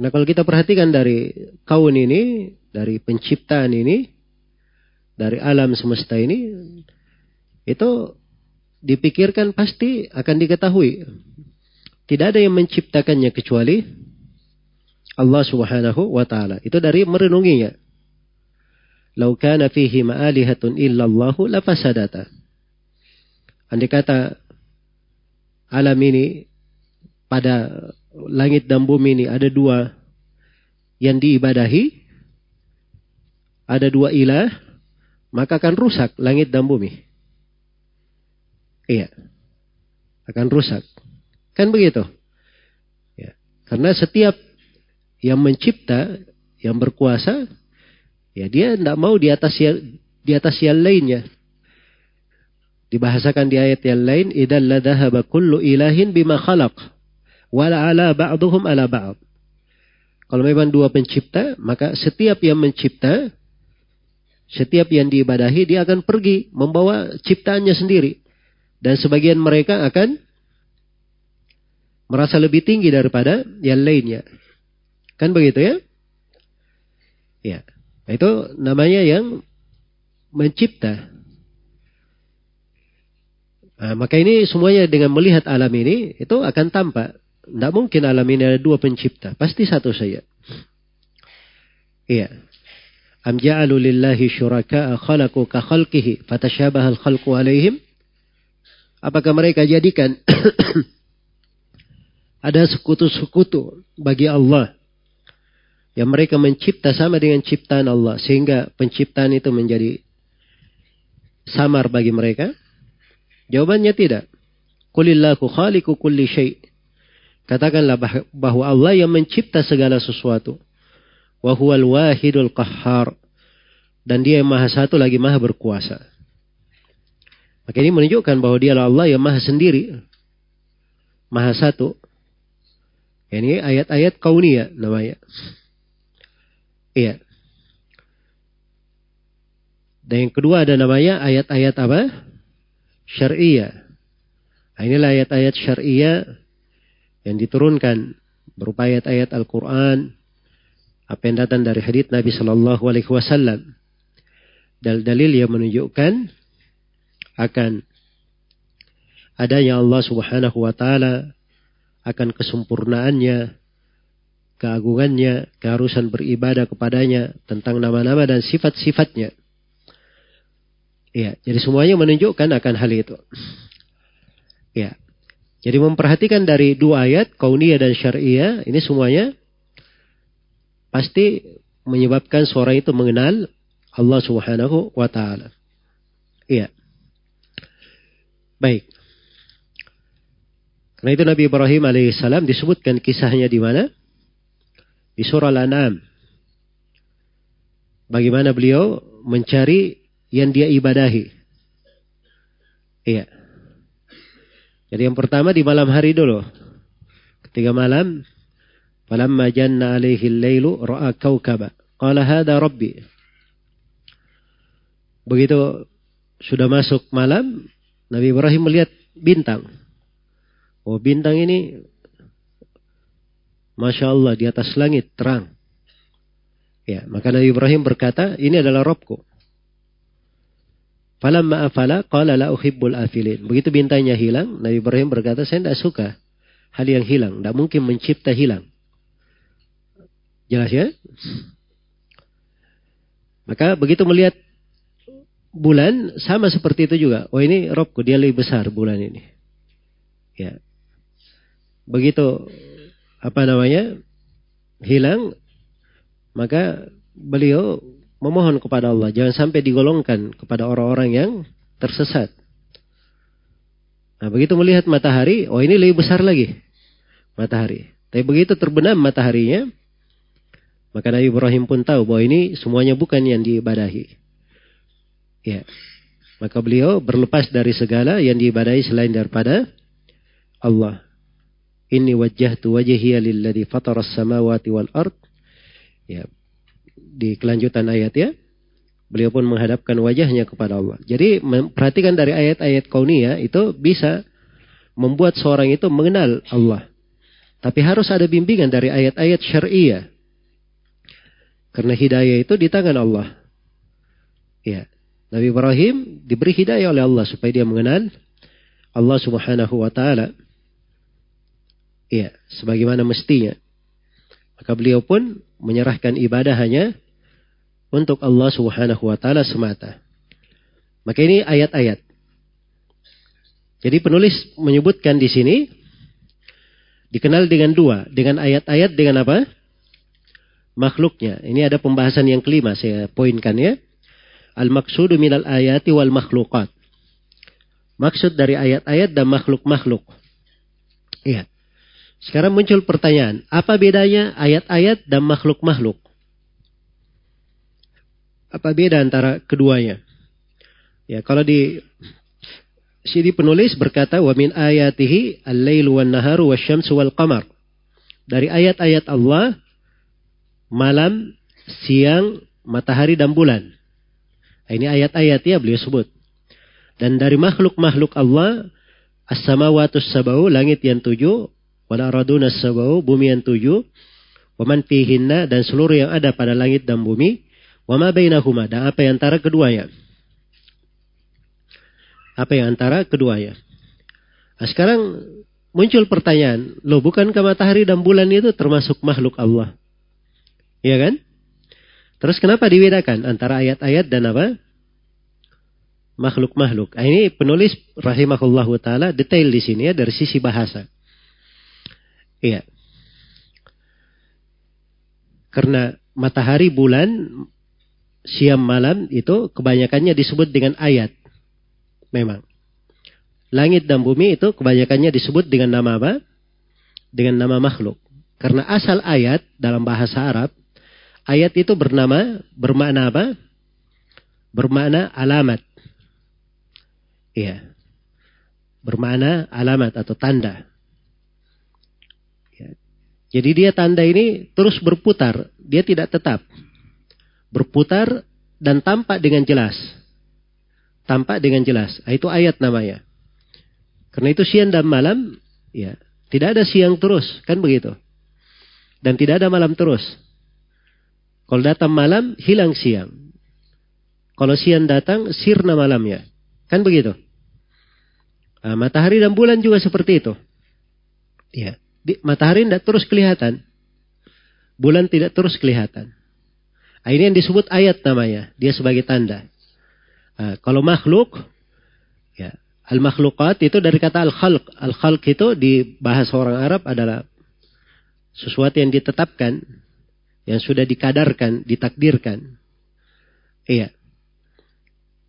Karena kalau kita perhatikan dari kaun ini, dari penciptaan ini, dari alam semesta ini, itu dipikirkan pasti akan diketahui. Tidak ada yang menciptakannya kecuali Allah Subhanahu wa taala. Itu dari merenunginya. Lau kana fihi ma'alihatun illallahu lafasadata. Andai kata alam ini pada langit dan bumi ini ada dua yang diibadahi, ada dua ilah, maka akan rusak langit dan bumi. Iya. Akan rusak. Kan begitu? Ya. Karena setiap yang mencipta, yang berkuasa, ya dia tidak mau di atas yang, di atas yang lainnya. Dibahasakan di ayat yang lain, idan ladahaba kullu ilahin bima khalaq. Wala ala ba'duhum ala ba'd. Kalau memang dua pencipta, maka setiap yang mencipta, setiap yang diibadahi dia akan pergi membawa ciptaannya sendiri. Dan sebagian mereka akan merasa lebih tinggi daripada yang lainnya. Kan begitu ya? Ya. Itu namanya yang mencipta. Nah, maka ini semuanya dengan melihat alam ini itu akan tampak. Tidak mungkin alam ini ada dua pencipta. Pasti satu saja. Iya. Am ja'alu lillahi syuraka'a khalaqu ka khalqihi fatashabaha al-khalqu alaihim? Apakah mereka jadikan ada sekutu-sekutu bagi Allah yang mereka mencipta sama dengan ciptaan Allah sehingga penciptaan itu menjadi samar bagi mereka? Jawabannya tidak. Kulillahu khaliqu kulli syai'. Katakanlah bahwa Allah yang mencipta segala sesuatu. Wa huwal wahidul qahhar. Dan dia yang maha satu lagi maha berkuasa. Maka ini menunjukkan bahwa dialah Allah yang maha sendiri. Maha satu. Ini ayat-ayat kauniyah namanya. Iya. Dan yang kedua ada namanya ayat-ayat apa? Syariah. Nah, inilah ayat-ayat syariah yang diturunkan berupa ayat-ayat Al-Quran, apa yang datang dari hadits Nabi Shallallahu Alaihi Wasallam. Dalil-dalil yang menunjukkan akan adanya Allah Subhanahu Wa Taala, akan kesempurnaannya, keagungannya, keharusan beribadah kepadanya, tentang nama-nama dan sifat-sifatnya. Ya, jadi semuanya menunjukkan akan hal itu. Ya. Jadi memperhatikan dari dua ayat, kauniyah dan syariah, ini semuanya pasti menyebabkan seorang itu mengenal Allah Subhanahu wa taala. Iya. Baik. Karena itu Nabi Ibrahim alaihissalam disebutkan kisahnya di mana? Di surah Al-An'am. Bagaimana beliau mencari yang dia ibadahi. Iya. Jadi yang pertama di malam hari dulu. Ketika malam, falamma janna alaihi al-lailu ra'a kaukaba. Qala hadha rabbi. Begitu sudah masuk malam, Nabi Ibrahim melihat bintang. Oh bintang ini Masya Allah di atas langit terang. Ya, maka Nabi Ibrahim berkata, ini adalah Robku. Falamma afala qala la uhibbul afilin. Begitu bintangnya hilang, Nabi Ibrahim berkata, saya tidak suka hal yang hilang. Tidak mungkin mencipta hilang. Jelas ya? Maka begitu melihat bulan, sama seperti itu juga. Oh ini robku, dia lebih besar bulan ini. Ya. Begitu, apa namanya, hilang, maka beliau memohon kepada Allah. Jangan sampai digolongkan kepada orang-orang yang tersesat. Nah, begitu melihat matahari, oh ini lebih besar lagi. Matahari. Tapi begitu terbenam mataharinya, maka Nabi Ibrahim pun tahu bahwa ini semuanya bukan yang diibadahi. Ya. Maka beliau berlepas dari segala yang diibadahi selain daripada Allah. Ini wajah tu wajhiya lilladhi fataras samawati wal ard. Ya, di kelanjutan ayat ya. Beliau pun menghadapkan wajahnya kepada Allah. Jadi perhatikan dari ayat-ayat kauniyah itu bisa membuat seorang itu mengenal Allah. Tapi harus ada bimbingan dari ayat-ayat syariah. Karena hidayah itu di tangan Allah. Ya. Nabi Ibrahim diberi hidayah oleh Allah supaya dia mengenal Allah Subhanahu wa taala. Ya, sebagaimana mestinya. Maka beliau pun menyerahkan ibadah hanya untuk Allah Subhanahu wa taala semata. Maka ini ayat-ayat. Jadi penulis menyebutkan di sini dikenal dengan dua, dengan ayat-ayat dengan apa? Makhluknya. Ini ada pembahasan yang kelima saya poinkan ya. Al-maqsudu minal ayati wal makhlukat. Maksud dari ayat-ayat dan makhluk-makhluk. Iya. Sekarang muncul pertanyaan, apa bedanya ayat-ayat dan makhluk-makhluk? Apa beda antara keduanya? Ya, kalau di sini penulis berkata wa min ayatihi al-lailu wan naharu wasyamsu wal qamar. Dari ayat-ayat Allah malam, siang, matahari dan bulan. Nah, ini ayat-ayat ya beliau sebut. Dan dari makhluk-makhluk Allah as-samawatus sabau langit yang tujuh wal araduna sabau bumi yang tujuh waman fihinna dan seluruh yang ada pada langit dan bumi wama bainahuma dan apa yang antara keduanya apa yang antara keduanya nah, sekarang muncul pertanyaan lo bukankah matahari dan bulan itu termasuk makhluk Allah Iya kan Terus kenapa dibedakan antara ayat-ayat dan apa? Makhluk-makhluk. Nah, ini penulis rahimahullah taala detail di sini ya dari sisi bahasa. Iya. Karena matahari, bulan, siang, malam itu kebanyakannya disebut dengan ayat. Memang. Langit dan bumi itu kebanyakannya disebut dengan nama apa? Dengan nama makhluk. Karena asal ayat dalam bahasa Arab Ayat itu bernama, bermakna apa? Bermakna alamat. Iya. Bermakna alamat atau tanda. Jadi dia tanda ini terus berputar. Dia tidak tetap. Berputar dan tampak dengan jelas. Tampak dengan jelas. Nah, itu ayat namanya. Karena itu siang dan malam, ya tidak ada siang terus, kan begitu. Dan tidak ada malam terus. Kalau datang malam, hilang siang. Kalau siang datang, sirna malamnya. Kan begitu? Nah, matahari dan bulan juga seperti itu. Ya, matahari tidak terus kelihatan. Bulan tidak terus kelihatan. Nah, ini yang disebut ayat namanya. Dia sebagai tanda. Nah, kalau makhluk, ya, al-makhlukat itu dari kata al-khalq. Al-khalq itu di bahasa orang Arab adalah sesuatu yang ditetapkan yang sudah dikadarkan, ditakdirkan. Iya.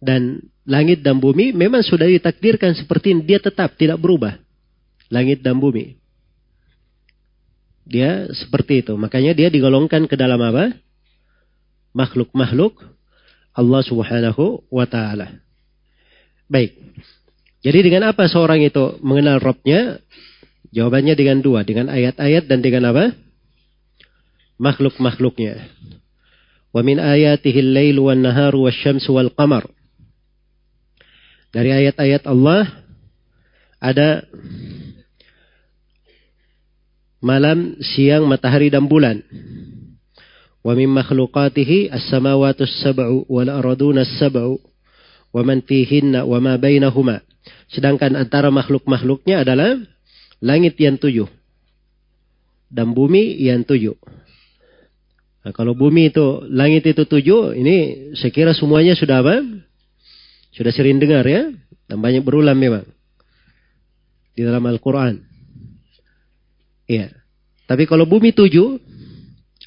Dan langit dan bumi memang sudah ditakdirkan seperti ini. Dia tetap tidak berubah. Langit dan bumi. Dia seperti itu. Makanya dia digolongkan ke dalam apa? Makhluk-makhluk Allah subhanahu wa ta'ala. Baik. Jadi dengan apa seorang itu mengenal Robnya? Jawabannya dengan dua. Dengan ayat-ayat dan dengan apa? makhluk-makhluknya. Wa min ayatihi al-lail wan nahar wasyamsu wal qamar. Dari ayat-ayat Allah ada malam, siang, matahari dan bulan. Wa min makhluqatihi as-samawati as-sab'u wal arduna as-sab'u wa man fihinna wa ma bainahuma. Sedangkan antara makhluk-makhluknya adalah langit yang tujuh dan bumi yang tujuh. Nah, kalau bumi itu, langit itu tujuh, ini saya kira semuanya sudah apa? Sudah sering dengar ya. Dan banyak berulang memang. Di dalam Al-Quran. Iya. Tapi kalau bumi tujuh,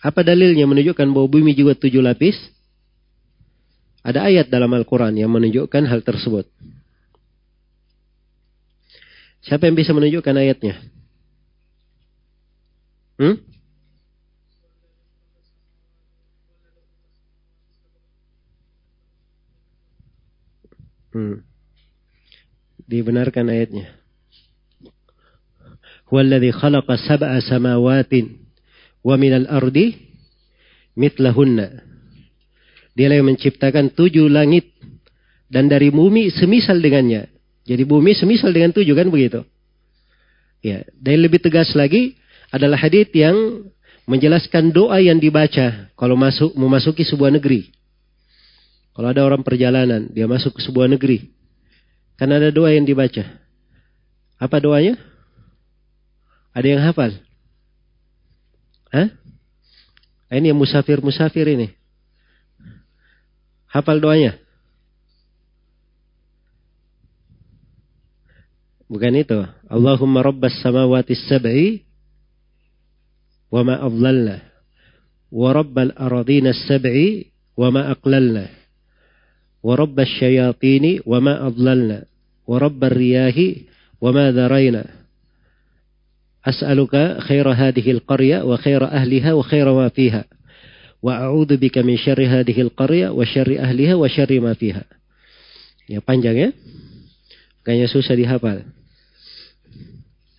apa dalilnya menunjukkan bahwa bumi juga tujuh lapis? Ada ayat dalam Al-Quran yang menunjukkan hal tersebut. Siapa yang bisa menunjukkan ayatnya? Hmm? Hmm. Dibenarkan ayatnya. Huwallazi khalaqa sab'a samawatin wa minal ardi mitlahunna. Dialah yang menciptakan tujuh langit dan dari bumi semisal dengannya. Jadi bumi semisal dengan tujuh kan begitu. Ya, dan lebih tegas lagi adalah hadis yang menjelaskan doa yang dibaca kalau masuk memasuki sebuah negeri. Kalau ada orang perjalanan, dia masuk ke sebuah negeri. Kan ada doa yang dibaca. Apa doanya? Ada yang hafal? Hah? Ah, ini yang musafir-musafir ini. Hafal doanya? Bukan itu. Allahumma rabbas samawati sab'i wa ma adlalna wa rabbal aradina sab'i wa ma aqlalna wa rabbas syayatini wa ma adlalna wa rabbal riyahi wa ma dharayna as'aluka khaira hadhihi al-qarya wa khaira ahliha wa khaira ma fiha. Wa a'udzu bika min syarri hadhihi al-qarya wa syarri ahliha wa syarri ma fiha. Ya panjang ya. Kayaknya susah dihafal.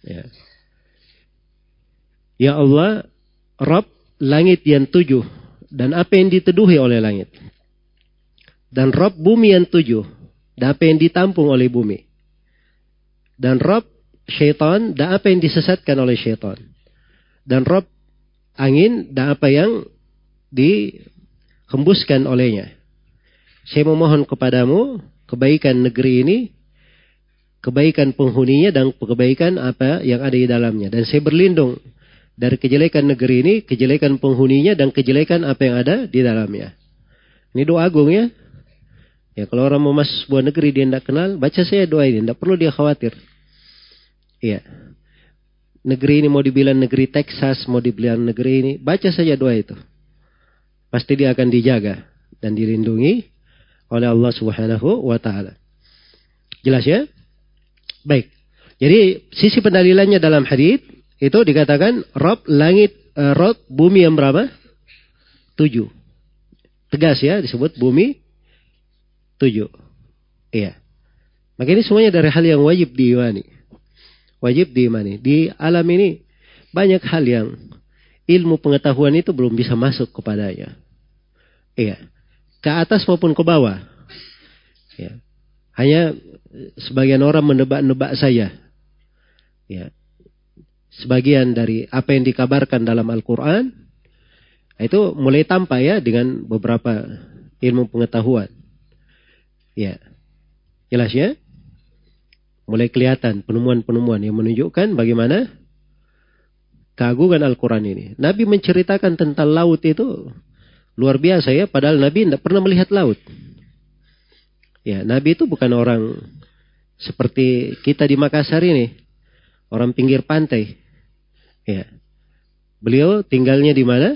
Ya. Ya Allah, Rob langit yang tujuh dan apa yang diteduhi oleh langit. Dan Rob bumi yang tujuh dan apa yang ditampung oleh bumi. Dan Rob syaitan dan apa yang disesatkan oleh syaitan. Dan Rob angin dan apa yang dihembuskan olehnya. Saya memohon kepadamu kebaikan negeri ini, kebaikan penghuninya dan kebaikan apa yang ada di dalamnya. Dan saya berlindung dari kejelekan negeri ini, kejelekan penghuninya dan kejelekan apa yang ada di dalamnya. Ini doa agung ya. Ya kalau orang mau masuk sebuah negeri dia tidak kenal, baca saya doa ini, tidak perlu dia khawatir. Iya. Negeri ini mau dibilang negeri Texas, mau dibilang negeri ini, baca saja doa itu. Pasti dia akan dijaga dan dilindungi oleh Allah Subhanahu wa taala. Jelas ya? Baik. Jadi sisi pendalilannya dalam hadis itu dikatakan Rob langit uh, Rob bumi yang berapa? Tujuh. Tegas ya disebut bumi tujuh. Iya. Maka ini semuanya dari hal yang wajib diimani. Wajib diimani. Di alam ini banyak hal yang ilmu pengetahuan itu belum bisa masuk kepadanya. Iya. Ke atas maupun ke bawah. Ya. Hanya sebagian orang menebak-nebak saya. Ya. Sebagian dari apa yang dikabarkan dalam Al-Quran, itu mulai tampak ya dengan beberapa ilmu pengetahuan. Ya. Jelas ya? Mulai kelihatan penemuan-penemuan yang menunjukkan bagaimana keagungan Al-Quran ini. Nabi menceritakan tentang laut itu luar biasa ya, padahal Nabi tidak pernah melihat laut. Ya, Nabi itu bukan orang seperti kita di Makassar ini, orang pinggir pantai. Ya. Beliau tinggalnya di mana?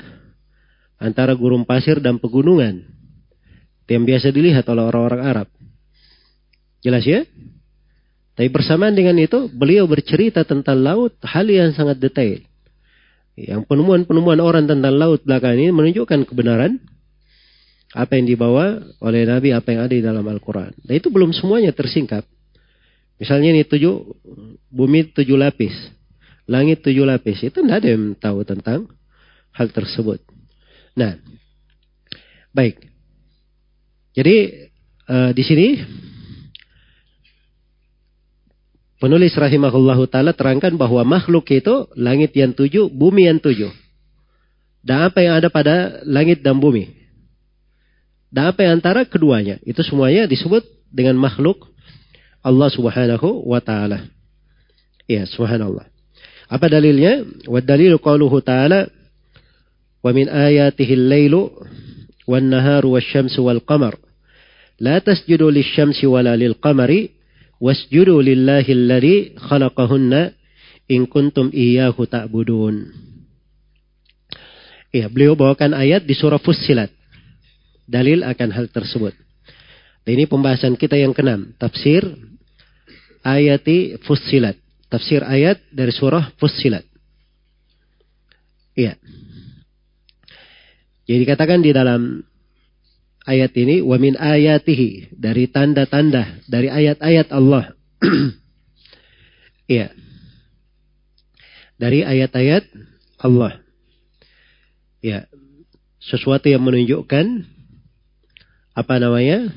Antara gurun pasir dan pegunungan. Yang biasa dilihat oleh orang-orang Arab. Jelas ya? Tapi bersamaan dengan itu, beliau bercerita tentang laut, hal yang sangat detail. Yang penemuan-penemuan orang tentang laut belakang ini menunjukkan kebenaran apa yang dibawa oleh Nabi, apa yang ada di dalam Al-Quran. Dan itu belum semuanya tersingkap. Misalnya ini tujuh, bumi tujuh lapis, langit tujuh lapis. Itu tidak ada yang tahu tentang hal tersebut. Nah, baik. Jadi uh, di sini penulis rahimahullahu taala terangkan bahwa makhluk itu langit yang tujuh, bumi yang tujuh. Dan apa yang ada pada langit dan bumi. Dan apa yang antara keduanya. Itu semuanya disebut dengan makhluk Allah subhanahu wa ta'ala. Ya, subhanallah. Apa dalilnya? Wa dalilu qawluhu ta'ala wa min ayatihi al-lailu wan naharu wasyamsu wal qamar. La tasjudu lisyamsi wala lil qamari wasjudu lillahi alladhi khalaqahunna in kuntum iyyahu ta'budun. Ya, beliau bawakan ayat di surah Fussilat dalil akan hal tersebut. Dan ini pembahasan kita yang keenam, tafsir ayati fussilat. Tafsir ayat dari surah Fussilat. Iya. Jadi katakan di dalam ayat ini wa min ayatihi dari tanda-tanda dari ayat-ayat Allah. Iya. dari ayat-ayat Allah. Ya, sesuatu yang menunjukkan apa namanya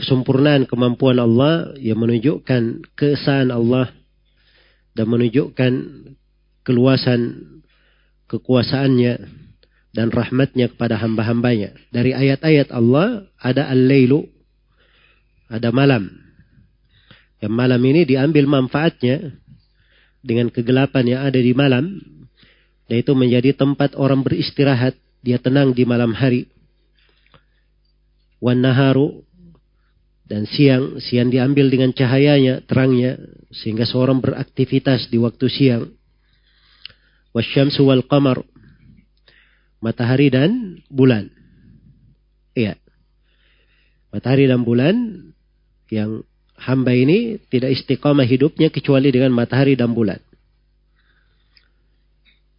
kesempurnaan kemampuan Allah yang menunjukkan keesaan Allah dan menunjukkan keluasan kekuasaannya dan rahmatnya kepada hamba-hambanya. Dari ayat-ayat Allah ada al-lailu, ada malam. Yang malam ini diambil manfaatnya dengan kegelapan yang ada di malam. Dan itu menjadi tempat orang beristirahat. Dia tenang di malam hari wan naharu dan siang siang diambil dengan cahayanya terangnya sehingga seorang beraktivitas di waktu siang wasyamsu wal qamar matahari dan bulan iya matahari dan bulan yang hamba ini tidak istiqamah hidupnya kecuali dengan matahari dan bulan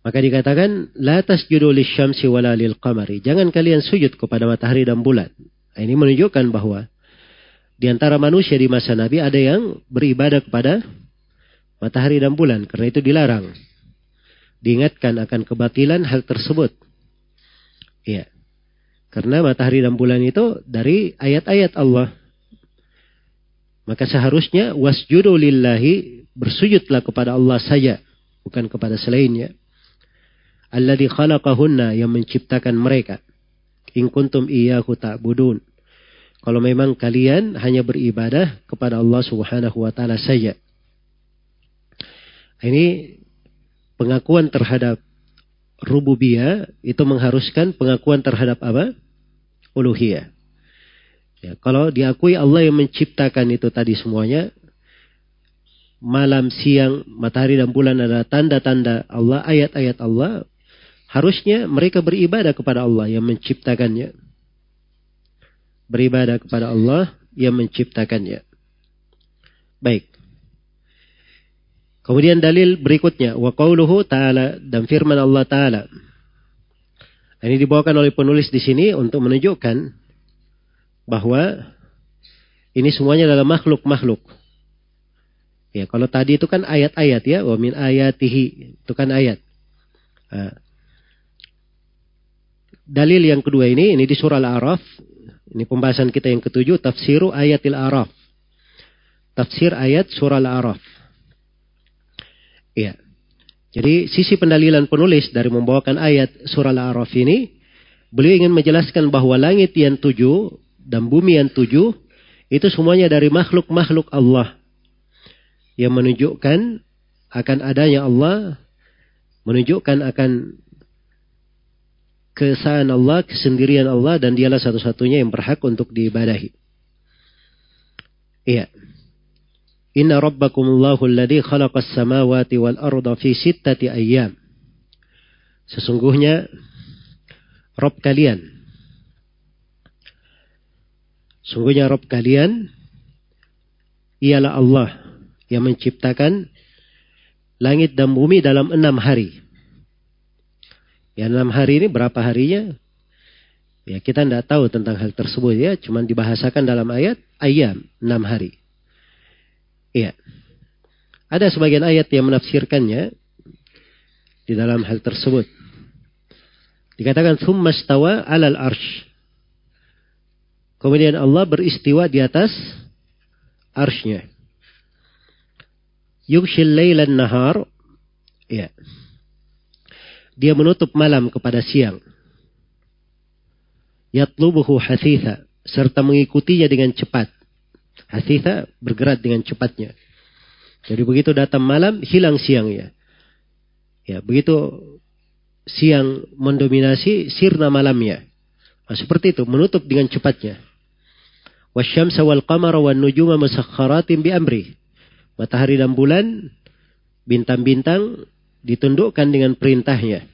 maka dikatakan la tasjudu lisyamsi wala lil qamari jangan kalian sujud kepada matahari dan bulan Nah, ini menunjukkan bahwa di antara manusia di masa Nabi ada yang beribadah kepada matahari dan bulan. Karena itu dilarang. Diingatkan akan kebatilan hal tersebut. Iya. Karena matahari dan bulan itu dari ayat-ayat Allah. Maka seharusnya wasjudu lillahi bersujudlah kepada Allah saja. Bukan kepada selainnya. Alladhi khalaqahunna yang menciptakan mereka. In kuntum iyyahu ta'budun. Kalau memang kalian hanya beribadah kepada Allah Subhanahu wa taala saja. Ini pengakuan terhadap rububiyah itu mengharuskan pengakuan terhadap apa? Uluhiyah. Ya, kalau diakui Allah yang menciptakan itu tadi semuanya, malam, siang, matahari dan bulan adalah tanda-tanda Allah, ayat-ayat Allah, harusnya mereka beribadah kepada Allah yang menciptakannya. Beribadah kepada Allah yang menciptakannya. Baik. Kemudian dalil berikutnya, wa qauluhu ta'ala dan firman Allah taala. Ini dibawakan oleh penulis di sini untuk menunjukkan bahwa ini semuanya adalah makhluk-makhluk. Ya, kalau tadi itu kan ayat-ayat ya, wa min ayatihi, itu kan ayat. Nah, dalil yang kedua ini, ini di surah Al-A'raf, ini pembahasan kita yang ketujuh, tafsiru ayatil A'raf. Tafsir ayat surah Al-A'raf. Ya. Jadi sisi pendalilan penulis dari membawakan ayat surah Al-A'raf ini, beliau ingin menjelaskan bahwa langit yang tujuh dan bumi yang tujuh itu semuanya dari makhluk-makhluk Allah yang menunjukkan akan adanya Allah, menunjukkan akan keesaan Allah, kesendirian Allah dan dialah satu-satunya yang berhak untuk diibadahi. Iya. Inna rabbakumullahu alladhi khalaqas samawati wal arda fi sittati ayyam. Sesungguhnya Rob kalian Sungguhnya Rob kalian ialah Allah yang menciptakan langit dan bumi dalam enam hari. Ya enam hari ini berapa harinya? Ya kita tidak tahu tentang hal tersebut ya, cuma dibahasakan dalam ayat ayam enam hari. Iya. Ada sebagian ayat yang menafsirkannya di dalam hal tersebut. Dikatakan thumma stawa alal arsh. Kemudian Allah beristiwa di atas arsnya. Yugshil laylan nahar. Ya. Dia menutup malam kepada siang. Yatlubuhu hasitha. Serta mengikutinya dengan cepat. Hasitha bergerak dengan cepatnya. Jadi begitu datang malam, hilang siangnya. Ya, begitu siang mendominasi, sirna malamnya. Nah, seperti itu, menutup dengan cepatnya. Wasyamsa wal qamara wan nujuma musakhkharatin bi amri. Matahari dan bulan, bintang-bintang ditundukkan dengan perintahnya.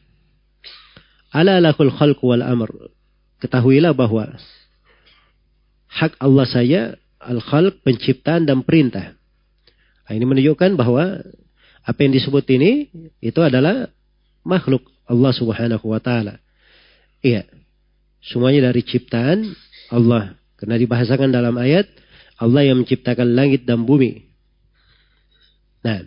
Ala lahul khalq wal amr. Ketahuilah bahwa hak Allah saya al-khalq penciptaan dan perintah. Nah, ini menunjukkan bahwa apa yang disebut ini itu adalah makhluk Allah Subhanahu wa taala. Iya. Semuanya dari ciptaan Allah. Karena dibahasakan dalam ayat Allah yang menciptakan langit dan bumi. Nah,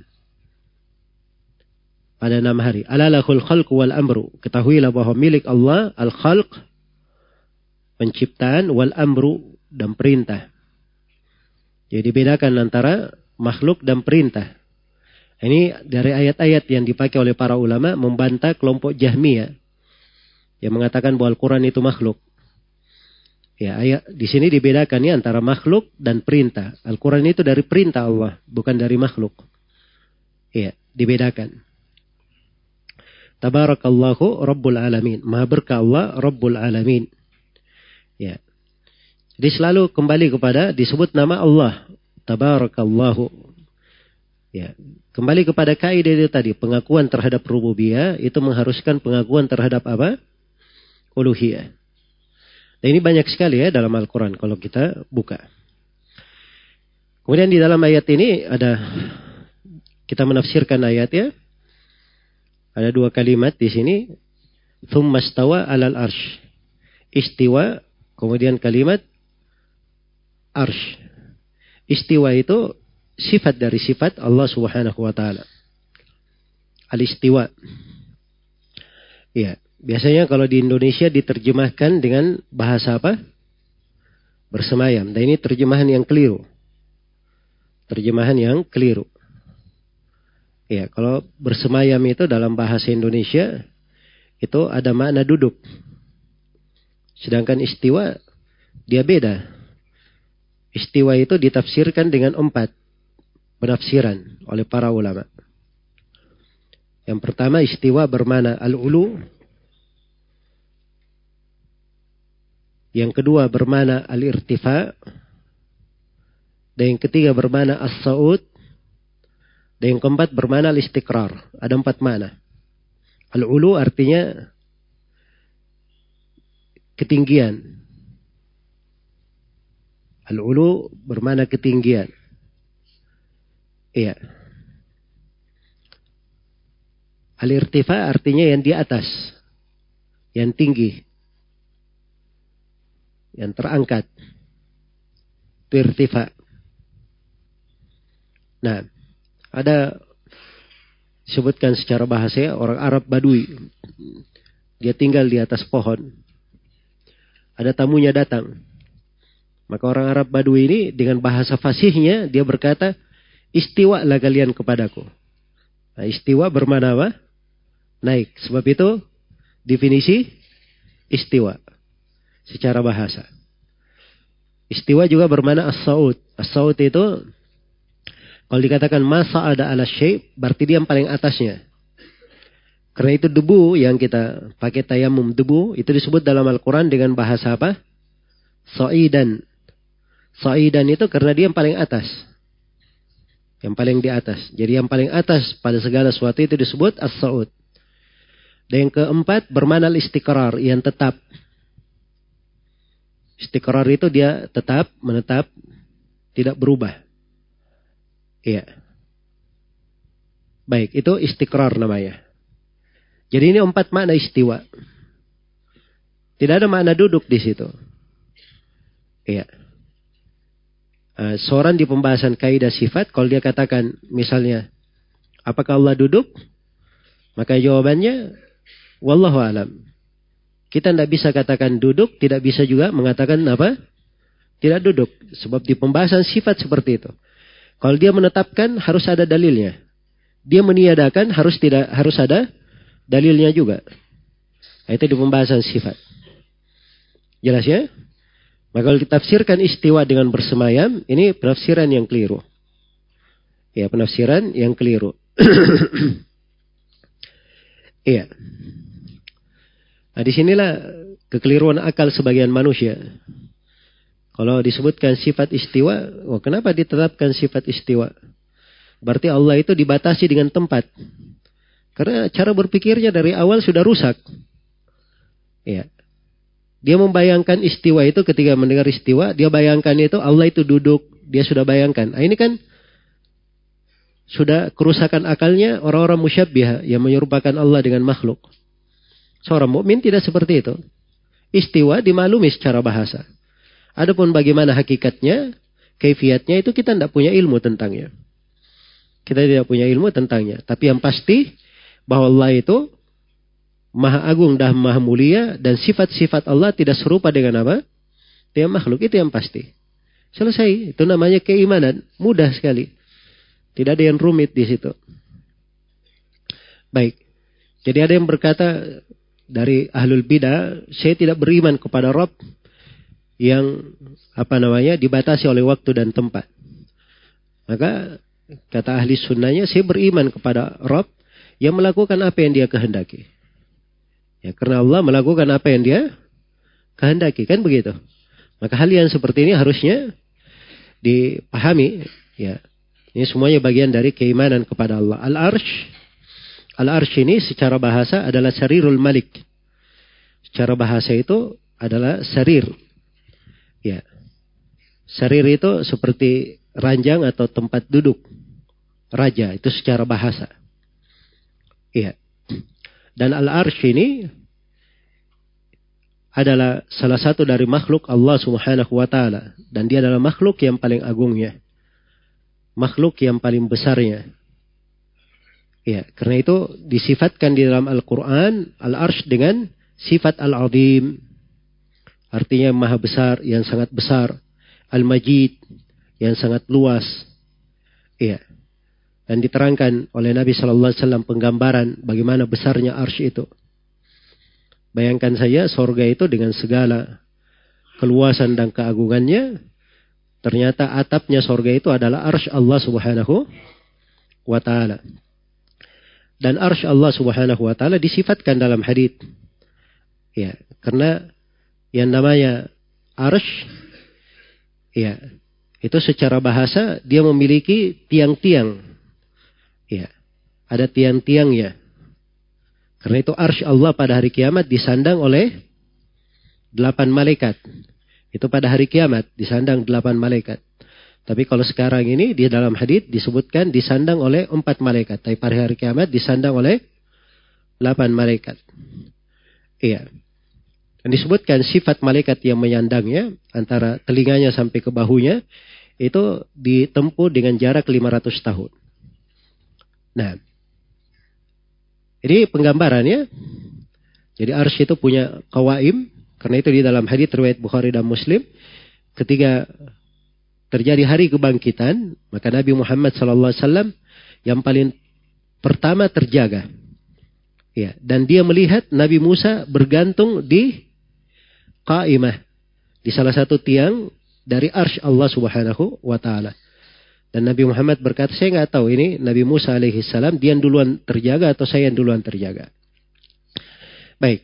pada enam hari. Alalahul khalq wal amru. Ketahuilah bahwa milik Allah al-khalq, penciptaan, wal amru, dan perintah. Jadi bedakan antara makhluk dan perintah. Ini dari ayat-ayat yang dipakai oleh para ulama membantah kelompok Jahmiyah yang mengatakan bahwa Al-Quran itu makhluk. Ya, ayat di sini dibedakan ya antara makhluk dan perintah. Al-Quran itu dari perintah Allah, bukan dari makhluk. Ya, dibedakan. Tabarakallahu Rabbul Alamin. Maha berkah Allah Rabbul Alamin. Ya. Jadi selalu kembali kepada disebut nama Allah. Tabarakallahu. Ya. Kembali kepada kaidah itu tadi. Pengakuan terhadap rububiyah itu mengharuskan pengakuan terhadap apa? Uluhiyah. Dan ini banyak sekali ya dalam Al-Quran kalau kita buka. Kemudian di dalam ayat ini ada kita menafsirkan ayat ya. Ada dua kalimat di sini. Thummastawa alal arsh. Istiwa, kemudian kalimat arsh. Istiwa itu sifat dari sifat Allah Subhanahu wa taala. Al-istiwa. Iya. Biasanya kalau di Indonesia diterjemahkan dengan bahasa apa? Bersemayam. Dan ini terjemahan yang keliru. Terjemahan yang keliru. Ya, kalau bersemayam itu dalam bahasa Indonesia itu ada makna duduk. Sedangkan istiwa dia beda. Istiwa itu ditafsirkan dengan empat penafsiran oleh para ulama. Yang pertama istiwa bermana al-ulu. Yang kedua bermana al-irtifa. Dan yang ketiga bermana as-sa'ud. Dan yang keempat bermana al-istiqrar. Ada empat mana. Al-ulu artinya ketinggian. Al-ulu bermana ketinggian. Iya. Al-irtifa artinya yang di atas. Yang tinggi. Yang terangkat. Itu irtifa. Nah, ada disebutkan secara bahasa orang Arab Badui. Dia tinggal di atas pohon. Ada tamunya datang. Maka orang Arab Badui ini dengan bahasa fasihnya dia berkata, istiwa lah kalian kepadaku. Nah, istiwa bermana apa? Naik. Sebab itu definisi istiwa secara bahasa. Istiwa juga bermana as-saud. As-saud itu kalau dikatakan masa ada ala syai, berarti dia yang paling atasnya. Karena itu debu yang kita pakai tayamum debu itu disebut dalam Al-Quran dengan bahasa apa? Sa'idan. Sa'idan itu karena dia yang paling atas. Yang paling di atas. Jadi yang paling atas pada segala sesuatu itu disebut as-sa'ud. Dan yang keempat bermana istiqrar yang tetap. Istiqrar itu dia tetap, menetap, tidak berubah. Iya. Baik, itu istiqrar namanya. Jadi ini empat makna istiwa. Tidak ada makna duduk di situ. Iya. Uh, seorang di pembahasan kaidah sifat, kalau dia katakan misalnya, apakah Allah duduk? Maka jawabannya, wallahu alam. Kita tidak bisa katakan duduk, tidak bisa juga mengatakan apa? Tidak duduk. Sebab di pembahasan sifat seperti itu. Kalau dia menetapkan harus ada dalilnya. Dia meniadakan harus tidak harus ada dalilnya juga. Itu di pembahasan sifat. Jelas ya? Maka kalau ditafsirkan istiwa dengan bersemayam, ini penafsiran yang keliru. Ya, penafsiran yang keliru. Iya. nah, di sinilah kekeliruan akal sebagian manusia. Kalau disebutkan sifat istiwa, oh kenapa ditetapkan sifat istiwa? Berarti Allah itu dibatasi dengan tempat. Karena cara berpikirnya dari awal sudah rusak. Ya. Dia membayangkan istiwa itu ketika mendengar istiwa, dia bayangkan itu Allah itu duduk, dia sudah bayangkan. Nah, ini kan sudah kerusakan akalnya orang-orang musyabbih yang menyerupakan Allah dengan makhluk. Seorang mukmin tidak seperti itu. Istiwa dimaklumi secara bahasa. Adapun bagaimana hakikatnya, kaifiatnya itu kita tidak punya ilmu tentangnya. Kita tidak punya ilmu tentangnya. Tapi yang pasti bahwa Allah itu maha agung dan maha mulia dan sifat-sifat Allah tidak serupa dengan apa? Dengan makhluk itu yang pasti. Selesai. Itu namanya keimanan. Mudah sekali. Tidak ada yang rumit di situ. Baik. Jadi ada yang berkata dari ahlul bidah, saya tidak beriman kepada Rob yang apa namanya dibatasi oleh waktu dan tempat. Maka kata ahli sunnahnya saya beriman kepada Rob yang melakukan apa yang dia kehendaki. Ya karena Allah melakukan apa yang dia kehendaki kan begitu. Maka hal yang seperti ini harusnya dipahami ya. Ini semuanya bagian dari keimanan kepada Allah. Al-Arsh Al-Arsh ini secara bahasa adalah sarirul malik. Secara bahasa itu adalah sarir, Ya. Sarir itu seperti ranjang atau tempat duduk raja itu secara bahasa. Iya. Dan al-arsh ini adalah salah satu dari makhluk Allah Subhanahu wa taala dan dia adalah makhluk yang paling agungnya. Makhluk yang paling besarnya. Ya, karena itu disifatkan di dalam Al-Qur'an al-arsh dengan sifat al-azim Artinya maha besar, yang sangat besar. Al-Majid, yang sangat luas. Iya. Dan diterangkan oleh Nabi Shallallahu Alaihi Wasallam penggambaran bagaimana besarnya arsh itu. Bayangkan saja sorga itu dengan segala keluasan dan keagungannya. Ternyata atapnya sorga itu adalah arsh Allah Subhanahu wa Ta'ala. Dan arsh Allah subhanahu wa ta'ala disifatkan dalam hadith. Ya, karena yang namanya arsh, ya, itu secara bahasa dia memiliki tiang-tiang. Ada tiang-tiangnya. Karena itu arsh Allah pada hari kiamat disandang oleh delapan malaikat. Itu pada hari kiamat disandang delapan malaikat. Tapi kalau sekarang ini di dalam hadis disebutkan disandang oleh empat malaikat. Tapi pada hari kiamat disandang oleh delapan malaikat. Iya. Dan disebutkan sifat malaikat yang menyandangnya antara telinganya sampai ke bahunya itu ditempuh dengan jarak 500 tahun. Nah, ini penggambarannya. Jadi ars itu punya kawaim. Karena itu di dalam hadis riwayat Bukhari dan Muslim. Ketika terjadi hari kebangkitan, maka Nabi Muhammad SAW yang paling pertama terjaga. Ya, dan dia melihat Nabi Musa bergantung di qaimah di salah satu tiang dari arsh Allah Subhanahu wa taala. Dan Nabi Muhammad berkata, saya nggak tahu ini Nabi Musa alaihi salam dia yang duluan terjaga atau saya yang duluan terjaga. Baik.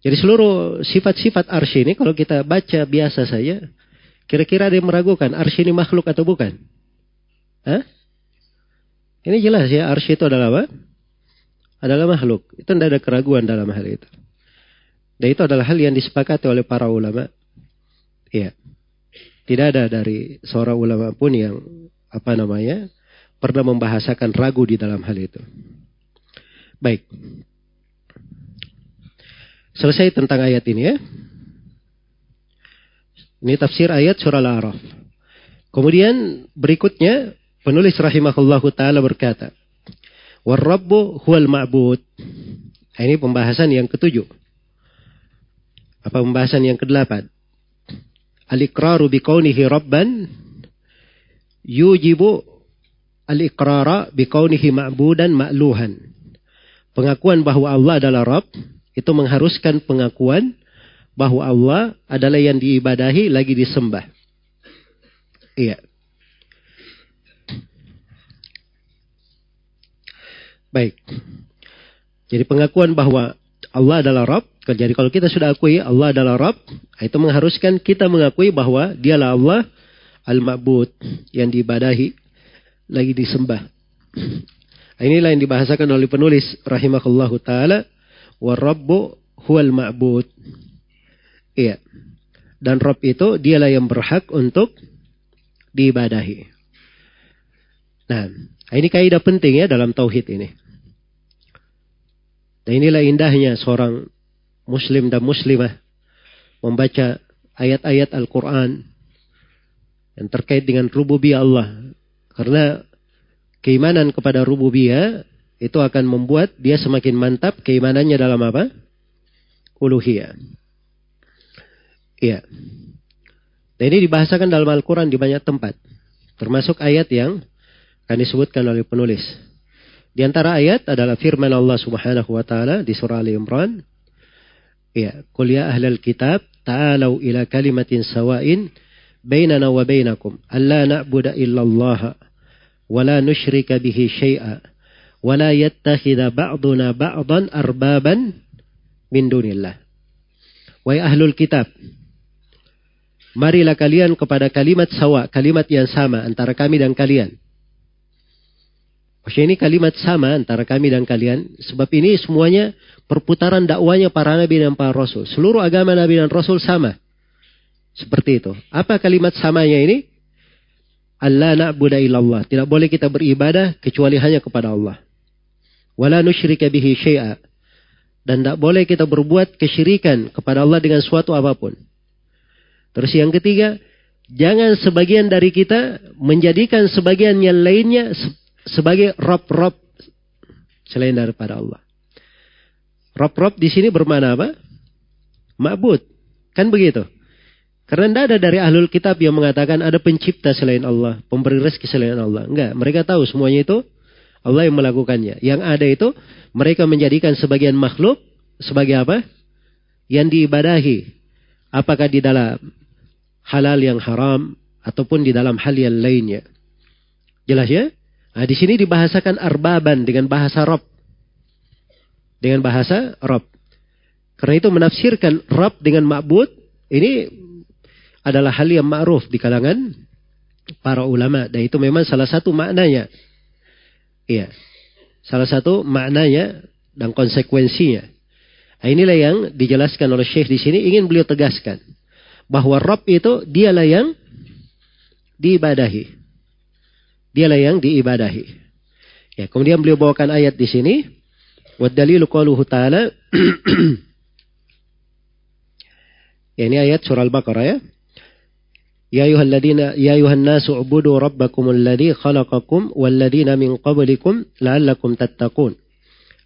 Jadi seluruh sifat-sifat arsy ini kalau kita baca biasa saja, Kira-kira ada meragukan arsy ini makhluk atau bukan? Hah? Ini jelas ya, arsy itu adalah apa? Adalah makhluk. Itu tidak ada keraguan dalam hal itu. Dan itu adalah hal yang disepakati oleh para ulama. Iya. Tidak ada dari seorang ulama pun yang apa namanya pernah membahasakan ragu di dalam hal itu. Baik. Selesai tentang ayat ini ya. Ini tafsir ayat surah Al-A'raf. Kemudian berikutnya penulis rahimahullahu taala berkata, "War-rabbu huwal ma'bud." Nah, ini pembahasan yang ketujuh. Apa pembahasan yang kedelapan? Al-iqraru biqaunihi rabban yujibu al-iqrara biqaunihi ma'budan ma'luhan. Pengakuan bahwa Allah adalah Rabb itu mengharuskan pengakuan bahwa Allah adalah yang diibadahi lagi disembah. Iya. Baik. Jadi pengakuan bahwa Allah adalah Rabb. Jadi kalau kita sudah akui Allah adalah Rabb, itu mengharuskan kita mengakui bahwa dialah Allah al-ma'bud yang diibadahi lagi disembah. Inilah yang dibahasakan oleh penulis rahimahullahu taala wa rabbu huwal ma'bud. Iya. Dan Rob itu dialah yang berhak untuk diibadahi. Nah, ini kaidah penting ya dalam tauhid ini. Dan inilah indahnya seorang muslim dan muslimah membaca ayat-ayat Al-Quran yang terkait dengan rububiyah Allah. Karena keimanan kepada rububiyah itu akan membuat dia semakin mantap keimanannya dalam apa? Uluhiyah. Iya. Dan ini dibahasakan dalam Al-Quran di banyak tempat. Termasuk ayat yang akan disebutkan oleh penulis. Di antara ayat adalah firman Allah Subhanahu wa taala di surah Ali Imran. Ya, "Qul ya ahlal kitab, ta'alu ila kalimatin sawa'in bainakum alla na'budu illa Allah wa la nusyrika bihi syai'a wa la yattakhidha ba'duna ba'dan arbaban min dunillah." Wahai ahlul kitab, Marilah kalian kepada kalimat sawa, kalimat yang sama antara kami dan kalian. Maksudnya ini kalimat sama antara kami dan kalian. Sebab ini semuanya perputaran dakwanya para nabi dan para rasul. Seluruh agama nabi dan rasul sama. Seperti itu. Apa kalimat samanya ini? Allah na'budu illallah. Tidak boleh kita beribadah kecuali hanya kepada Allah. Wala nusyrika bihi syai'a. Dan tidak boleh kita berbuat kesyirikan kepada Allah dengan suatu apa pun. Terus yang ketiga, jangan sebagian dari kita menjadikan sebagian yang lainnya sebagai rob-rob selain daripada Allah. Rob-rob di sini bermana apa? Ma'bud. Kan begitu? Karena tidak ada dari ahlul kitab yang mengatakan ada pencipta selain Allah, pemberi rezeki selain Allah. Enggak, mereka tahu semuanya itu Allah yang melakukannya. Yang ada itu mereka menjadikan sebagian makhluk sebagai apa? Yang diibadahi. Apakah di dalam halal yang haram ataupun di dalam hal yang lainnya. Jelas ya? Nah, di sini dibahasakan arbaban dengan bahasa Rob. dengan bahasa Rob. Karena itu menafsirkan Rob dengan ma'bud ini adalah hal yang ma'ruf di kalangan para ulama. Dan itu memang salah satu maknanya. Iya. Salah satu maknanya dan konsekuensinya. Nah, inilah yang dijelaskan oleh Syekh di sini ingin beliau tegaskan bahwa Rob itu dialah yang diibadahi. Dialah yang diibadahi. Ya, kemudian beliau bawakan ayat di sini. Wadalilu qaluhu ta'ala. ya, ini ayat surah Al-Baqarah ya. Ya ayyuhalladzina ya ayuhan nasu ubudu rabbakum alladhi khalaqakum walladhina min qablikum la'allakum tattaqun.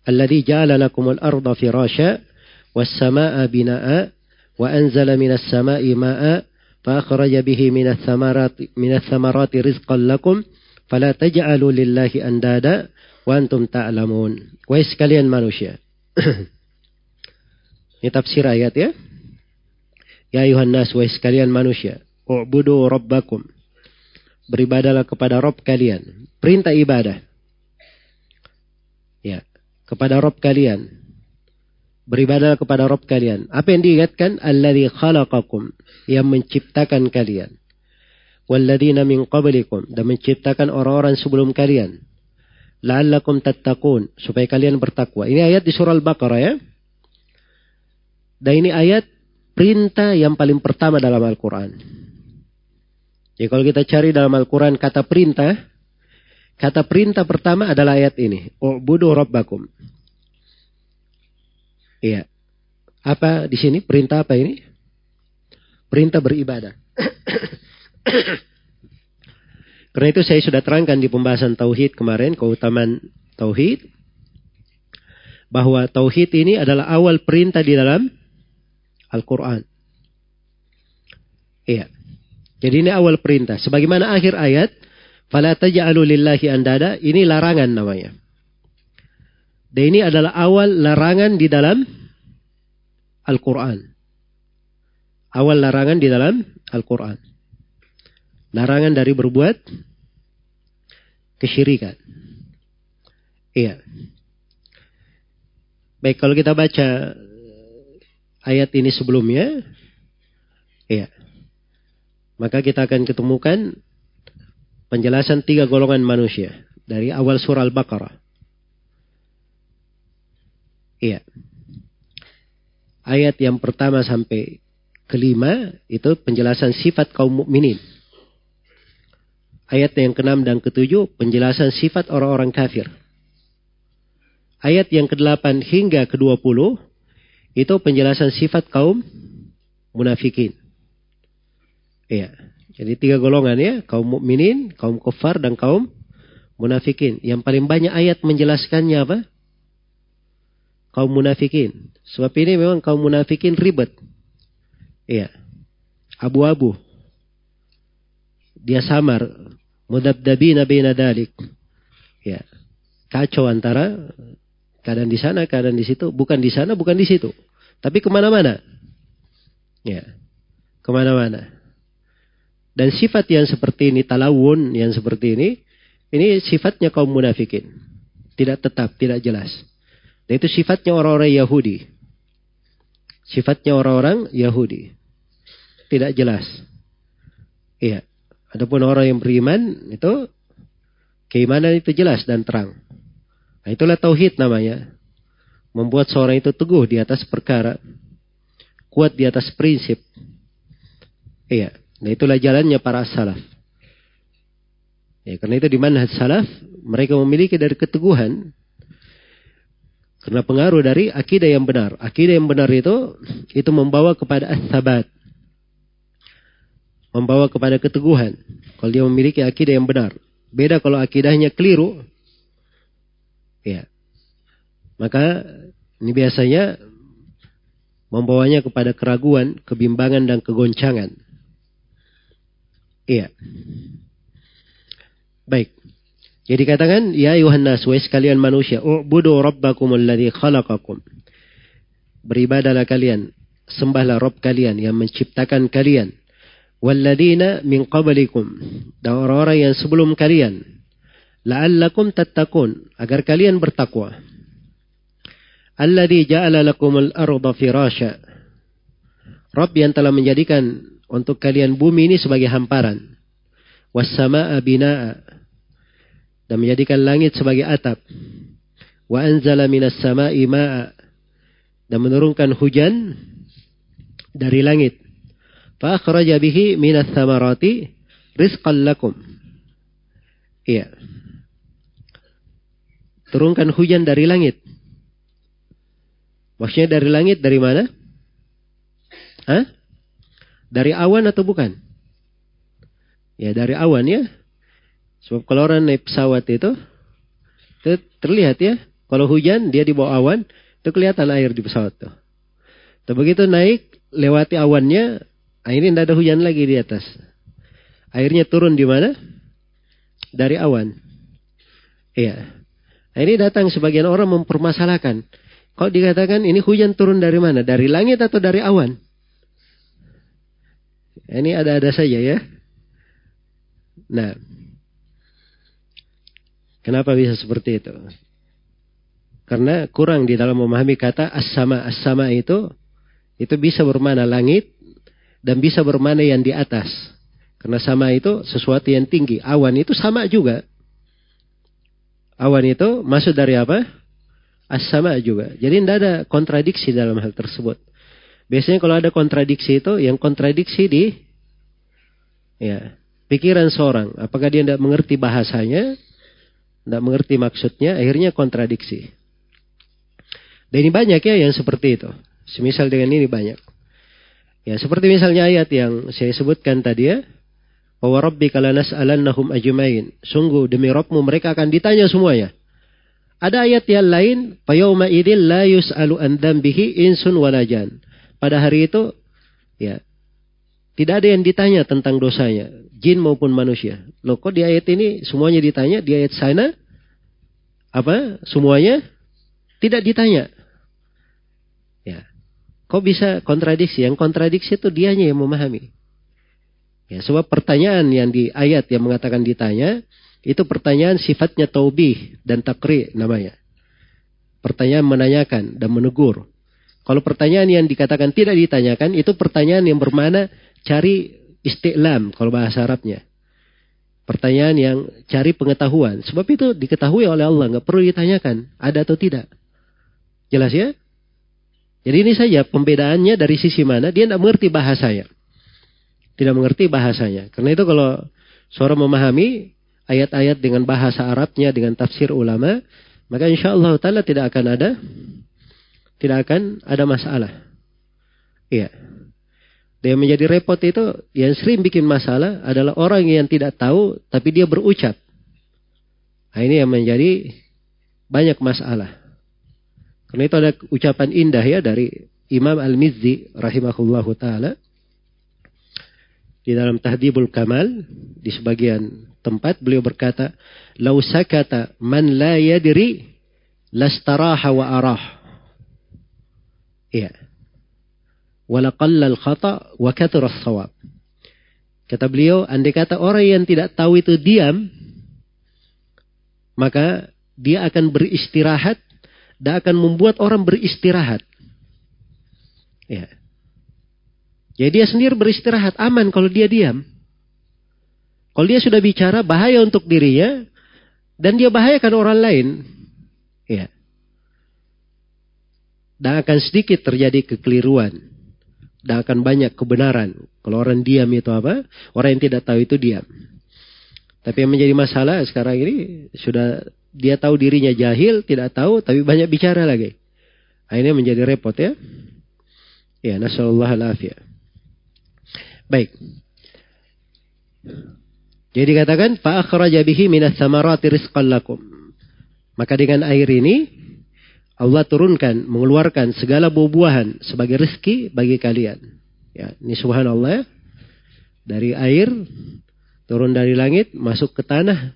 Alladhi ja'ala lakum al-arda firasha was-samaa'a binaa'a wa anzala minas samaa'i maa'a fa akhraja bihi minas thamarati minas thamarati rizqan lakum fala taj'alu lillahi andada wa antum ta'lamun. Wahai sekalian manusia. Ini tafsir ayat ya. Ya ayuhan nas, wahai sekalian manusia. U'budu rabbakum. Beribadalah kepada Rob kalian. Perintah ibadah. Ya. Kepada Rob kalian. Beribadalah kepada Rob kalian. Apa yang diingatkan? Alladhi khalaqakum. Yang menciptakan kalian. Walladhina min qablikum. Dan menciptakan orang-orang sebelum kalian. La'allakum tattaqun. Supaya kalian bertakwa. Ini ayat di surah Al-Baqarah ya. Dan ini ayat perintah yang paling pertama dalam Al-Quran. Jadi kalau kita cari dalam Al-Quran kata perintah, kata perintah pertama adalah ayat ini. U'budu rabbakum. Iya. Apa di sini? Perintah apa ini? Perintah beribadah. Karena itu saya sudah terangkan di pembahasan Tauhid kemarin, keutamaan Tauhid. Bahwa Tauhid ini adalah awal perintah di dalam Al-Quran. Iya. Jadi ini awal perintah. Sebagaimana akhir ayat, fala taj'alu andada, ini larangan namanya. Dan ini adalah awal larangan di dalam Al-Quran. Awal larangan di dalam Al-Quran. Larangan dari berbuat kesyirikan. Iya. Baik, kalau kita baca ayat ini sebelumnya, iya. Maka kita akan ketemukan penjelasan tiga golongan manusia dari awal surah Al-Baqarah. Iya. Ayat yang pertama sampai kelima itu penjelasan sifat kaum mukminin. Ayat yang keenam dan ketujuh penjelasan sifat orang-orang kafir. Ayat yang kedelapan hingga kedua puluh itu penjelasan sifat kaum munafikin. Iya. Jadi tiga golongan ya, kaum mukminin, kaum kafir dan kaum munafikin. Yang paling banyak ayat menjelaskannya apa? Kaum munafikin. Sebab ini memang kaum munafikin ribet. Iya. Abu-abu. Dia samar. Mudabdabina bina dalik. Ya. Kacau antara keadaan di sana, keadaan di situ. Bukan di sana, bukan di situ. Tapi ke mana-mana. Ya. Ke mana-mana. Dan sifat yang seperti ini, talawun yang seperti ini, ini sifatnya kaum munafikin. Tidak tetap, tidak jelas. Dan itu sifatnya orang-orang Yahudi. Sifatnya orang-orang Yahudi. Tidak jelas. Iya. Adapun orang yang beriman, itu keimanan itu jelas dan terang. Nah, itulah tauhid namanya. Membuat seorang itu teguh di atas perkara. Kuat di atas prinsip. Iya. Nah itulah jalannya para salaf. Ya, karena itu di manhaj salaf mereka memiliki dari keteguhan karena pengaruh dari akidah yang benar. Akidah yang benar itu itu membawa kepada as-sabat. Membawa kepada keteguhan. Kalau dia memiliki akidah yang benar. Beda kalau akidahnya keliru. Ya. Maka ini biasanya membawanya kepada keraguan, kebimbangan dan kegoncangan. Iya. Baik. Jadi katakan, ya Yohanes, wa sekalian manusia, u'budu rabbakum alladhi khalaqakum. Beribadalah kalian, sembahlah Rabb kalian yang menciptakan kalian. Walladina min qablikum. Dan orang-orang yang sebelum kalian. La'allakum tattaqun. Agar kalian bertakwa. Alladhi ja'ala lakumul arda firasya. Rabb yang telah menjadikan untuk kalian bumi ini sebagai hamparan. Wassama'a bina'a. Dan menjadikan langit sebagai atap. Wa anzala minas sama'i ma'a. Dan menurunkan hujan dari langit. Fa akhraja bihi minas samarati rizqan lakum. Iya. Turunkan hujan dari langit. Maksudnya dari langit dari mana? Hah? Dari awan atau bukan? Ya dari awan ya. Sebab kalau orang naik pesawat itu, itu terlihat ya. Kalau hujan dia di bawah awan, itu kelihatan air di pesawat tuh. Tapi begitu naik lewati awannya, ini tidak ada hujan lagi di atas. Airnya turun di mana? Dari awan. Iya. Nah, ini datang sebagian orang mempermasalahkan. Kalau dikatakan ini hujan turun dari mana? Dari langit atau dari awan? Ini ada-ada saja ya. Nah, kenapa bisa seperti itu? Karena kurang di dalam memahami kata as-sama. As-sama itu itu bisa bermana langit dan bisa bermana yang di atas. Karena sama itu sesuatu yang tinggi. Awan itu sama juga. Awan itu masuk dari apa? As-sama juga. Jadi tidak ada kontradiksi dalam hal tersebut. Biasanya kalau ada kontradiksi itu, yang kontradiksi di ya pikiran seorang. Apakah dia tidak mengerti bahasanya, tidak mengerti maksudnya, akhirnya kontradiksi. Dan ini banyak ya yang seperti itu. Semisal dengan ini banyak. Ya seperti misalnya ayat yang saya sebutkan tadi ya. Wa rabbika lanas'alannahum ajmain. Sungguh demi Rabbmu mereka akan ditanya semuanya. Ada ayat yang lain, "Fayauma idzil la yus'alu an dzambihi insun walajan." Pada hari itu ya tidak ada yang ditanya tentang dosanya, jin maupun manusia. Loh kok di ayat ini semuanya ditanya, di ayat sana apa semuanya tidak ditanya. Ya. Kok bisa kontradiksi? Yang kontradiksi itu dianya yang memahami. Ya, sebab pertanyaan yang di ayat yang mengatakan ditanya, itu pertanyaan sifatnya taubih dan takri namanya. Pertanyaan menanyakan dan menegur. Kalau pertanyaan yang dikatakan tidak ditanyakan, itu pertanyaan yang bermana cari istiqlam kalau bahasa Arabnya. Pertanyaan yang cari pengetahuan. Sebab itu diketahui oleh Allah, nggak perlu ditanyakan, ada atau tidak. Jelas ya? Jadi ini saja pembedaannya dari sisi mana, dia tidak mengerti bahasanya. Tidak mengerti bahasanya. Karena itu kalau seorang memahami ayat-ayat dengan bahasa Arabnya, dengan tafsir ulama, maka insya Allah Ta'ala tidak akan ada tidak akan ada masalah. Iya. Yang menjadi repot itu, yang sering bikin masalah adalah orang yang tidak tahu, tapi dia berucap. Nah, ini yang menjadi banyak masalah. Karena itu ada ucapan indah ya dari Imam Al-Mizzi rahimahullahu taala di dalam Tahdibul Kamal di sebagian tempat beliau berkata, "Lau sakata man la yadri lastaraha wa arah." Iya. Walaqallal khata wa sawab. Kata beliau, andai kata orang yang tidak tahu itu diam, maka dia akan beristirahat dan akan membuat orang beristirahat. Ya. Jadi dia sendiri beristirahat aman kalau dia diam. Kalau dia sudah bicara bahaya untuk dirinya dan dia bahayakan orang lain. Ya. Dan akan sedikit terjadi kekeliruan. Dan akan banyak kebenaran. Kalau orang diam itu apa? Orang yang tidak tahu itu diam. Tapi yang menjadi masalah sekarang ini sudah dia tahu dirinya jahil, tidak tahu, tapi banyak bicara lagi. Akhirnya menjadi repot ya. Ya, nasallallahu alaihi Baik. Jadi katakan fa akhraja bihi minas samarati rizqan lakum. Maka dengan air ini Allah turunkan, mengeluarkan segala buah-buahan sebagai rezeki bagi kalian. Ya, ini subhanallah ya. Dari air turun dari langit masuk ke tanah.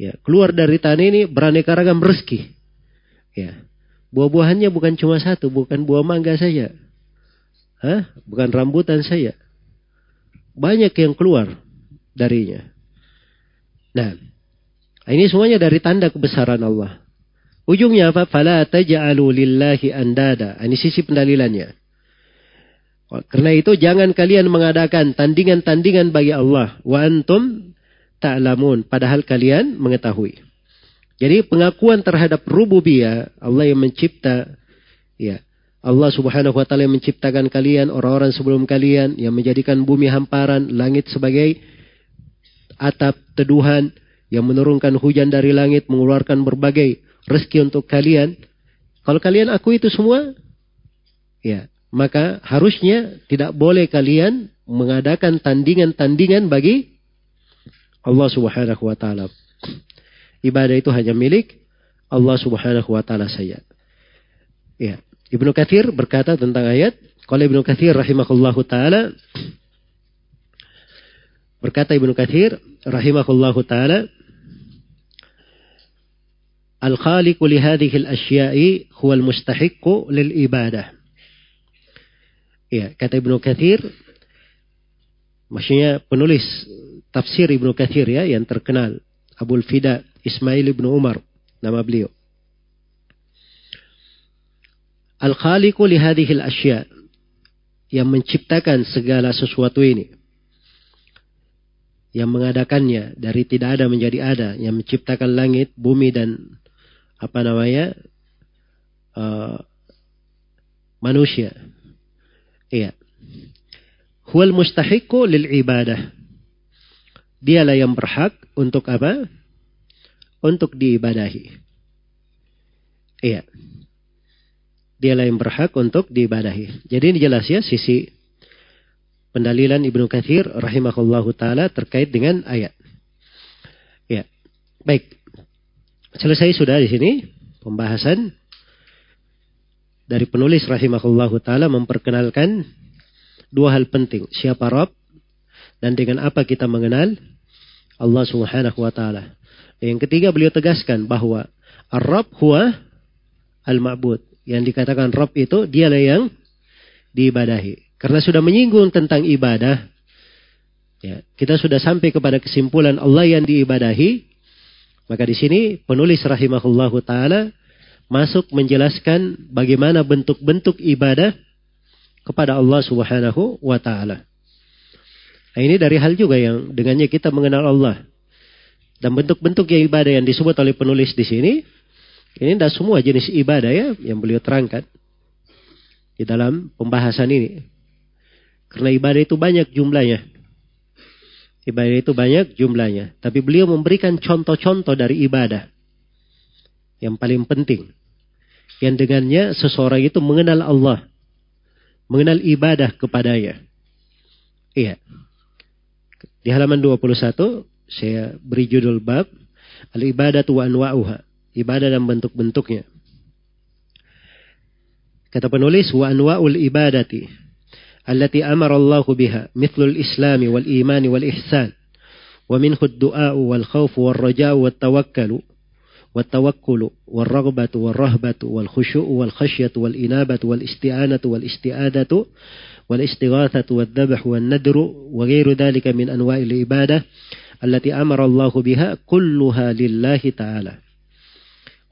Ya, keluar dari tanah ini beraneka ragam rezeki. Ya. Buah-buahannya bukan cuma satu, bukan buah mangga saja. Hah? Bukan rambutan saja. Banyak yang keluar darinya. Nah, ini semuanya dari tanda kebesaran Allah. Ujungnya apa? Fala taj'alu lillahi andada. Ini sisi pendalilannya. Karena itu jangan kalian mengadakan tandingan-tandingan bagi Allah. Wa antum ta'lamun. Padahal kalian mengetahui. Jadi pengakuan terhadap rububiyah Allah yang mencipta ya Allah Subhanahu wa taala yang menciptakan kalian orang-orang sebelum kalian yang menjadikan bumi hamparan, langit sebagai atap teduhan yang menurunkan hujan dari langit, mengeluarkan berbagai rezeki untuk kalian. Kalau kalian aku itu semua, ya, maka harusnya tidak boleh kalian mengadakan tandingan-tandingan bagi Allah Subhanahu wa taala. Ibadah itu hanya milik Allah Subhanahu wa taala saja. Ya. Ibnu Katsir berkata tentang ayat, kalau Ibnu Katsir rahimahullahu taala berkata Ibnu Katsir rahimahullahu taala Hadhihi al-asya'i huwa al-mustahiqqu lil ibadah. Ya, kata Ibnu Katsir maksudnya penulis tafsir Ibnu Katsir ya yang terkenal Abul Fida Ismail Ibnu Umar nama beliau. Al-khaliqu li hadhihi al-asya' yang menciptakan segala sesuatu ini yang mengadakannya dari tidak ada menjadi ada yang menciptakan langit, bumi dan apa namanya uh, manusia. Iya. Huwal mustahiqu lil ibadah. Dialah yang berhak untuk apa? Untuk diibadahi. Iya. Dialah yang berhak untuk diibadahi. Jadi ini jelas ya sisi pendalilan Ibnu Katsir rahimahullahu taala terkait dengan ayat. Ya. Baik. Selesai sudah di sini pembahasan dari penulis rahimahullahu taala memperkenalkan dua hal penting, siapa Rob dan dengan apa kita mengenal Allah Subhanahu wa taala. Yang ketiga beliau tegaskan bahwa Ar-Rabb huwa al-ma'bud. Yang dikatakan Rabb itu dialah yang diibadahi. Karena sudah menyinggung tentang ibadah, ya, kita sudah sampai kepada kesimpulan Allah yang diibadahi maka di sini penulis rahimahullahu taala masuk menjelaskan bagaimana bentuk-bentuk ibadah kepada Allah Subhanahu wa taala. Nah, ini dari hal juga yang dengannya kita mengenal Allah. Dan bentuk-bentuk yang ibadah yang disebut oleh penulis di sini, ini tidak semua jenis ibadah ya yang beliau terangkan di dalam pembahasan ini. Karena ibadah itu banyak jumlahnya. Ibadah itu banyak jumlahnya. Tapi beliau memberikan contoh-contoh dari ibadah. Yang paling penting. Yang dengannya seseorang itu mengenal Allah. Mengenal ibadah kepadanya. Iya. Di halaman 21 saya beri judul bab Al-ibadatu wa anwa'uha. Ibadah dan bentuk-bentuknya. Kata penulis wa anwa'ul ibadati التي أمر الله بها مثل الإسلام والإيمان والإحسان. ومنه الدعاء والخوف والرجاء والتوكل والتوكل والرغبة والرهبة والخشوع والخشية والإنابة والاستعانة والاستعادة والاستغاثة والذبح والندر وغير ذلك من أنواع العبادة التي أمر الله بها كلها لله تعالى.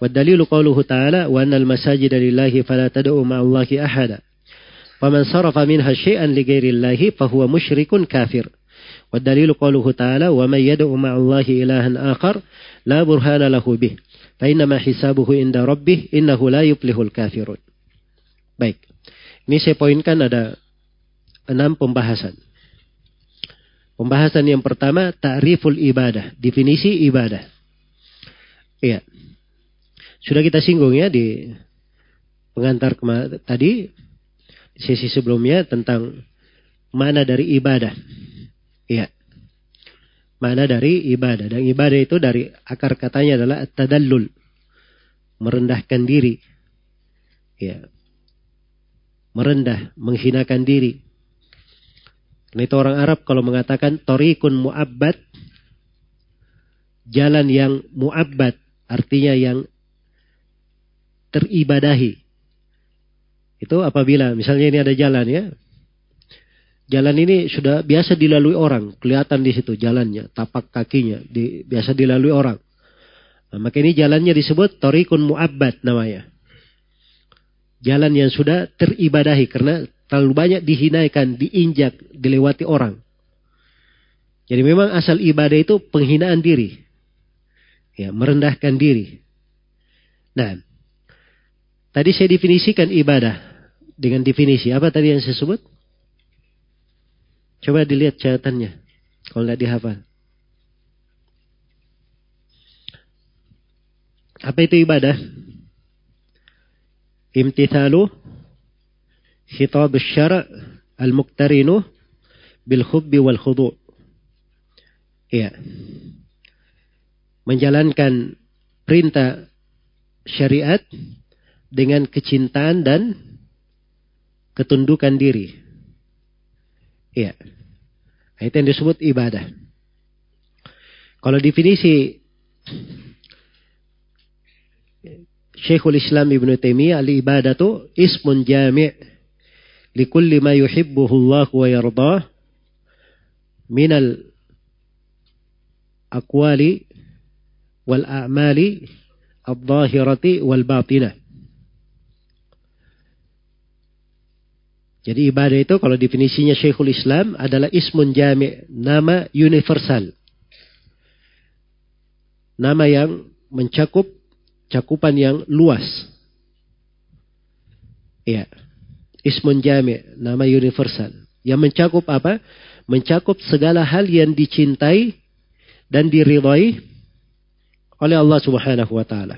والدليل قوله تعالى وأن المساجد لله فلا تدعوا مع الله أحدا فمن صرف منها شيئا لغير الله فهو مشرك كافر والدليل قوله تعالى ومن يدعو مع الله إلها آخر لا برهان له به فإنما حسابه عند ربه إنه لا يفلح الكافرون Baik, ini saya poinkan ada enam pembahasan. Pembahasan yang pertama, ta'riful ibadah, definisi ibadah. Iya. Sudah kita singgung ya di pengantar tadi sesi sebelumnya tentang mana dari ibadah. Iya. Mana dari ibadah. Dan ibadah itu dari akar katanya adalah tadallul. Merendahkan diri. Ya. Merendah, menghinakan diri. Karena itu orang Arab kalau mengatakan torikun mu'abbad. Jalan yang mu'abbad. Artinya yang teribadahi. Itu apabila misalnya ini ada jalan ya. Jalan ini sudah biasa dilalui orang, kelihatan di situ jalannya, tapak kakinya, di, biasa dilalui orang. Nah, maka ini jalannya disebut Torikun Mu'abbad namanya. Jalan yang sudah teribadahi karena terlalu banyak dihinaikan, diinjak, dilewati orang. Jadi memang asal ibadah itu penghinaan diri. Ya, merendahkan diri. Nah, tadi saya definisikan ibadah dengan definisi. Apa tadi yang saya sebut? Coba dilihat catatannya. Kalau tidak dihafal. Apa itu ibadah? Imtithalu khitab syara' al-muqtarinu bil khubbi wal khudu'. Iya. Menjalankan perintah syariat dengan kecintaan dan ketundukan diri. Iya. Itu yang disebut ibadah. Kalau definisi Syekhul Islam Ibn Taimiyah al-ibadatu ismun jami' likulli ma yuhibbuhu Allah wa yardah minal aqwali wal a'mali al-zahirati wal batinah. Jadi ibadah itu kalau definisinya Syekhul Islam adalah ismun jami' nama universal. Nama yang mencakup cakupan yang luas. Ya. Ismun jami' nama universal. Yang mencakup apa? Mencakup segala hal yang dicintai dan diridhai oleh Allah Subhanahu wa taala.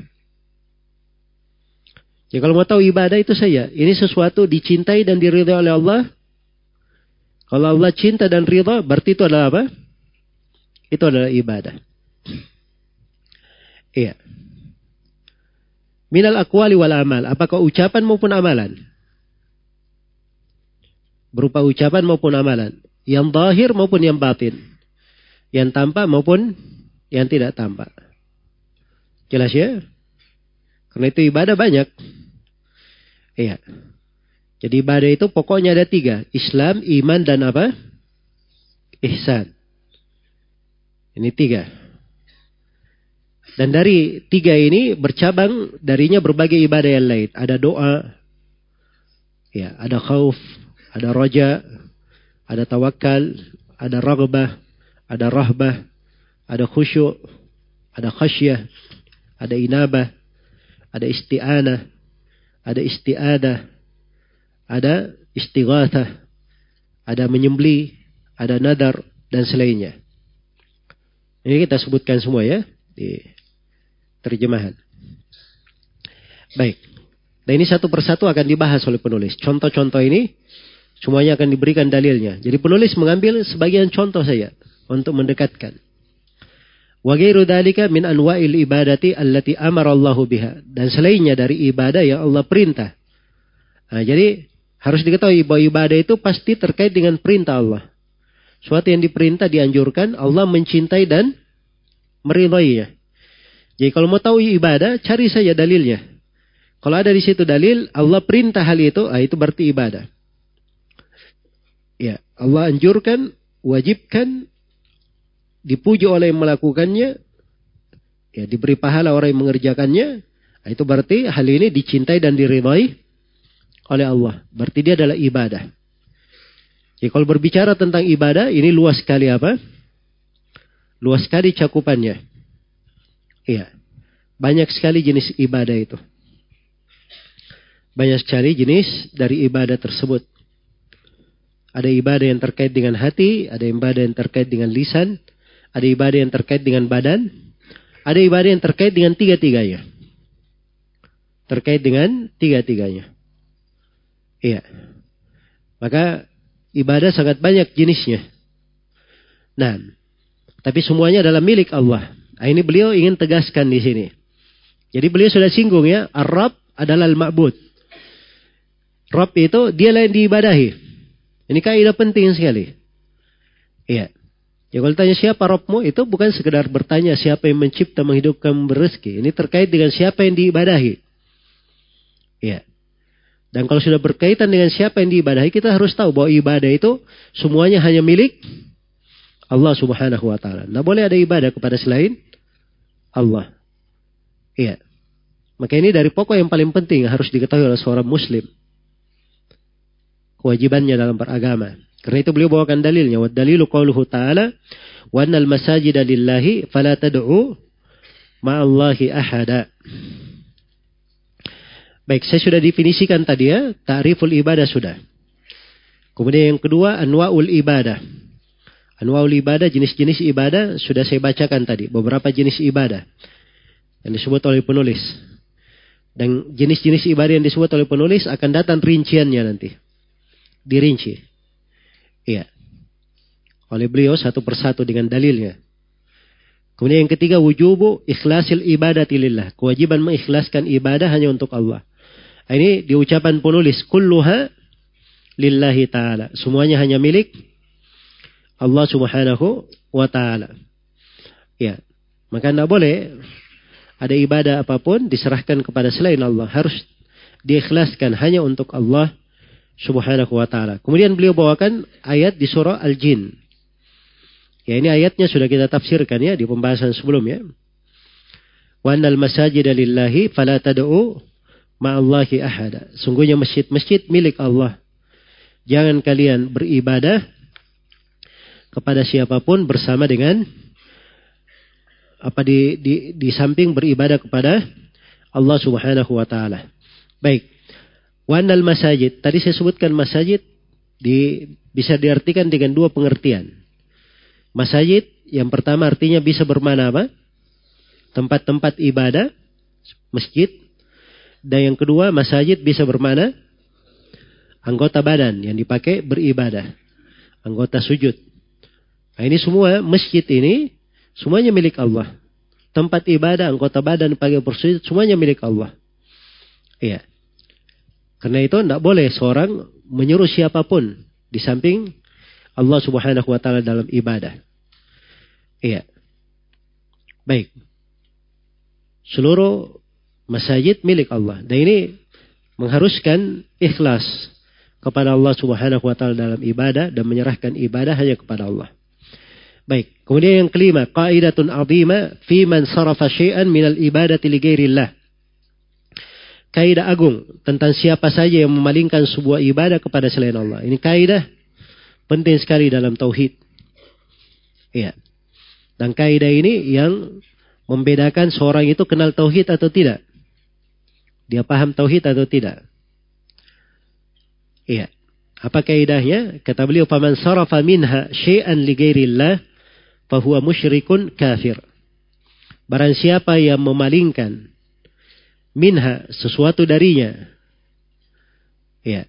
Ya kalau mau tahu ibadah itu saya, ini sesuatu dicintai dan diridhai oleh Allah. Kalau Allah cinta dan ridha, berarti itu adalah apa? Itu adalah ibadah. Iya. Minal akwali wal amal. Apakah ucapan maupun amalan? Berupa ucapan maupun amalan. Yang zahir maupun yang batin. Yang tampak maupun yang tidak tampak. Jelas ya? Karena itu ibadah banyak. Iya. Jadi ibadah itu pokoknya ada tiga. Islam, iman, dan apa? Ihsan. Ini tiga. Dan dari tiga ini bercabang darinya berbagai ibadah yang lain. Ada doa, ya, ada khauf, ada roja, ada tawakal, ada ragbah, ada rahbah, ada khusyuk, ada khasyah, ada inabah, ada isti'anah, ada isti'adah, ada istighathah, ada menyembeli, ada nadar, dan selainnya. Ini kita sebutkan semua ya. Di terjemahan. Baik. Dan ini satu persatu akan dibahas oleh penulis. Contoh-contoh ini semuanya akan diberikan dalilnya. Jadi penulis mengambil sebagian contoh saya untuk mendekatkan. Wa ghairu dalika min anwa'il ibadati allati amara Allahu biha. Dan selainnya dari ibadah yang Allah perintah. Nah, jadi harus diketahui bahwa ibadah itu pasti terkait dengan perintah Allah. Suatu yang diperintah dianjurkan, Allah mencintai dan meridhoinya. Jadi kalau mau tahu ibadah, cari saja dalilnya. Kalau ada di situ dalil, Allah perintah hal itu, ah, itu berarti ibadah. Ya, Allah anjurkan, wajibkan, dipuji oleh yang melakukannya, ya diberi pahala orang yang mengerjakannya, ah, itu berarti hal ini dicintai dan diridhai oleh Allah. Berarti dia adalah ibadah. Jadi kalau berbicara tentang ibadah, ini luas sekali apa? Luas sekali cakupannya. Iya. Banyak sekali jenis ibadah itu. Banyak sekali jenis dari ibadah tersebut. Ada ibadah yang terkait dengan hati, ada ibadah yang terkait dengan lisan, ada ibadah yang terkait dengan badan, ada ibadah yang terkait dengan tiga-tiganya. Terkait dengan tiga-tiganya. Iya. Maka ibadah sangat banyak jenisnya. Nah, tapi semuanya adalah milik Allah. Nah, ini beliau ingin tegaskan di sini. Jadi beliau sudah singgung ya, Arab adalah al-ma'bud. Rob itu dia yang diibadahi. Ini kaidah penting sekali. Iya. Ya kalau tanya siapa Robmu itu bukan sekedar bertanya siapa yang mencipta, menghidupkan, berrezeki. Ini terkait dengan siapa yang diibadahi. Iya. Dan kalau sudah berkaitan dengan siapa yang diibadahi, kita harus tahu bahwa ibadah itu semuanya hanya milik Allah subhanahu wa ta'ala. Tidak boleh ada ibadah kepada selain Allah. Iya. Maka ini dari pokok yang paling penting harus diketahui oleh seorang muslim. Kewajibannya dalam beragama. Karena itu beliau bawakan dalilnya. Wa dalilu qawluhu ta'ala. Wa annal masajida lillahi fala tad'u ma'allahi ahada. Baik, saya sudah definisikan tadi ya. Ta'riful ibadah sudah. Kemudian yang kedua, anwa'ul ibadah. Anwa'ul ibadah, jenis-jenis ibadah sudah saya bacakan tadi. Beberapa jenis ibadah yang disebut oleh penulis. Dan jenis-jenis ibadah yang disebut oleh penulis akan datang rinciannya nanti. Dirinci. Iya. Oleh beliau satu persatu dengan dalilnya. Kemudian yang ketiga wujubu ikhlasil ibadati lillah. Kewajiban mengikhlaskan ibadah hanya untuk Allah. Ini diucapan penulis kulluha lillahi taala. Semuanya hanya milik Allah Subhanahu wa taala. Ya. Maka tidak boleh ada ibadah apa pun diserahkan kepada selain Allah. Harus diikhlaskan hanya untuk Allah subhanahu wa ta'ala. Kemudian beliau bawakan ayat di surah Al-Jin. Ya ini ayatnya sudah kita tafsirkan ya di pembahasan sebelumnya. Wa annal masajida lillahi fala tad'u ma'allahi ahada. Sungguhnya masjid-masjid milik Allah. Jangan kalian beribadah kepada siapa pun bersama dengan apa di, di, di samping beribadah kepada Allah Subhanahu wa taala. Baik. Wanal masajid. Tadi saya sebutkan masajid di bisa diartikan dengan dua pengertian. Masajid yang pertama artinya bisa bermana apa? Tempat-tempat ibadah, masjid. Dan yang kedua masajid bisa bermana anggota badan yang dipakai beribadah. Anggota sujud. Nah ini semua masjid ini Semuanya milik Allah. Tempat ibadah, anggota badan, pagi bersujud, semuanya milik Allah. Iya. Karena itu tidak boleh seorang menyuruh siapa pun di samping Allah subhanahu wa ta'ala dalam ibadah. Iya. Baik. Seluruh masjid milik Allah. Dan ini mengharuskan ikhlas kepada Allah subhanahu wa ta'ala dalam ibadah dan menyerahkan ibadah hanya kepada Allah. Baik. Kemudian yang kelima, qaidatun azima fi man sarafa syai'an minal ibadati li ghairillah. Kaidah agung tentang siapa saja yang memalingkan sebuah ibadah kepada selain Allah. Ini kaidah penting sekali dalam tauhid. Iya. Dan kaidah ini yang membedakan seorang itu kenal tauhid atau tidak. Dia paham tauhid atau tidak. Iya. Apa kaidahnya? Kata beliau, "Faman sarafa minha syai'an li ghairillah fahuwa musyrikun kafir. Barang siapa yang memalingkan minha sesuatu darinya. Ya.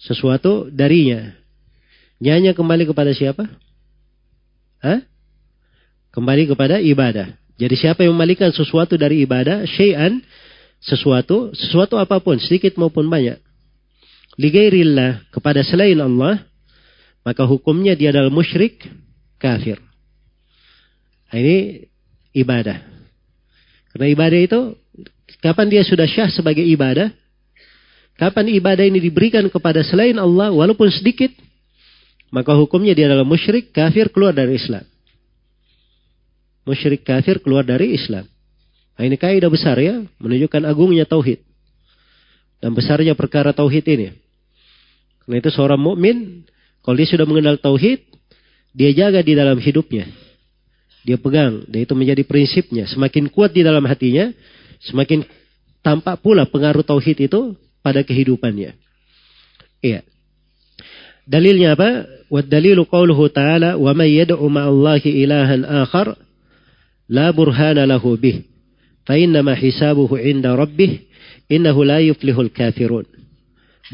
Sesuatu darinya. Nyanya kembali kepada siapa? Hah? Kembali kepada ibadah. Jadi siapa yang memalingkan sesuatu dari ibadah, syai'an, sesuatu, sesuatu apa pun, sedikit maupun banyak. Ligairillah, kepada selain Allah, maka hukumnya dia adalah musyrik, kafir. Nah, ini ibadah. Karena ibadah itu, kapan dia sudah syah sebagai ibadah, kapan ibadah ini diberikan kepada selain Allah, walaupun sedikit, maka hukumnya dia adalah musyrik, kafir, keluar dari Islam. Musyrik kafir keluar dari Islam. Nah, ini kaidah besar ya, menunjukkan agungnya tauhid dan besarnya perkara tauhid ini. Karena itu seorang mukmin kalau dia sudah mengenal tauhid, dia jaga di dalam hidupnya dia pegang dan itu menjadi prinsipnya. Semakin kuat di dalam hatinya, semakin tampak pula pengaruh tauhid itu pada kehidupannya. Iya. Dalilnya apa? Wa dalilu qawluhu ta'ala wa may yad'u ma'allahi ilahan akhar la burhana lahu bih fa innama hisabuhu 'inda rabbih innahu la yuflihul kafirun.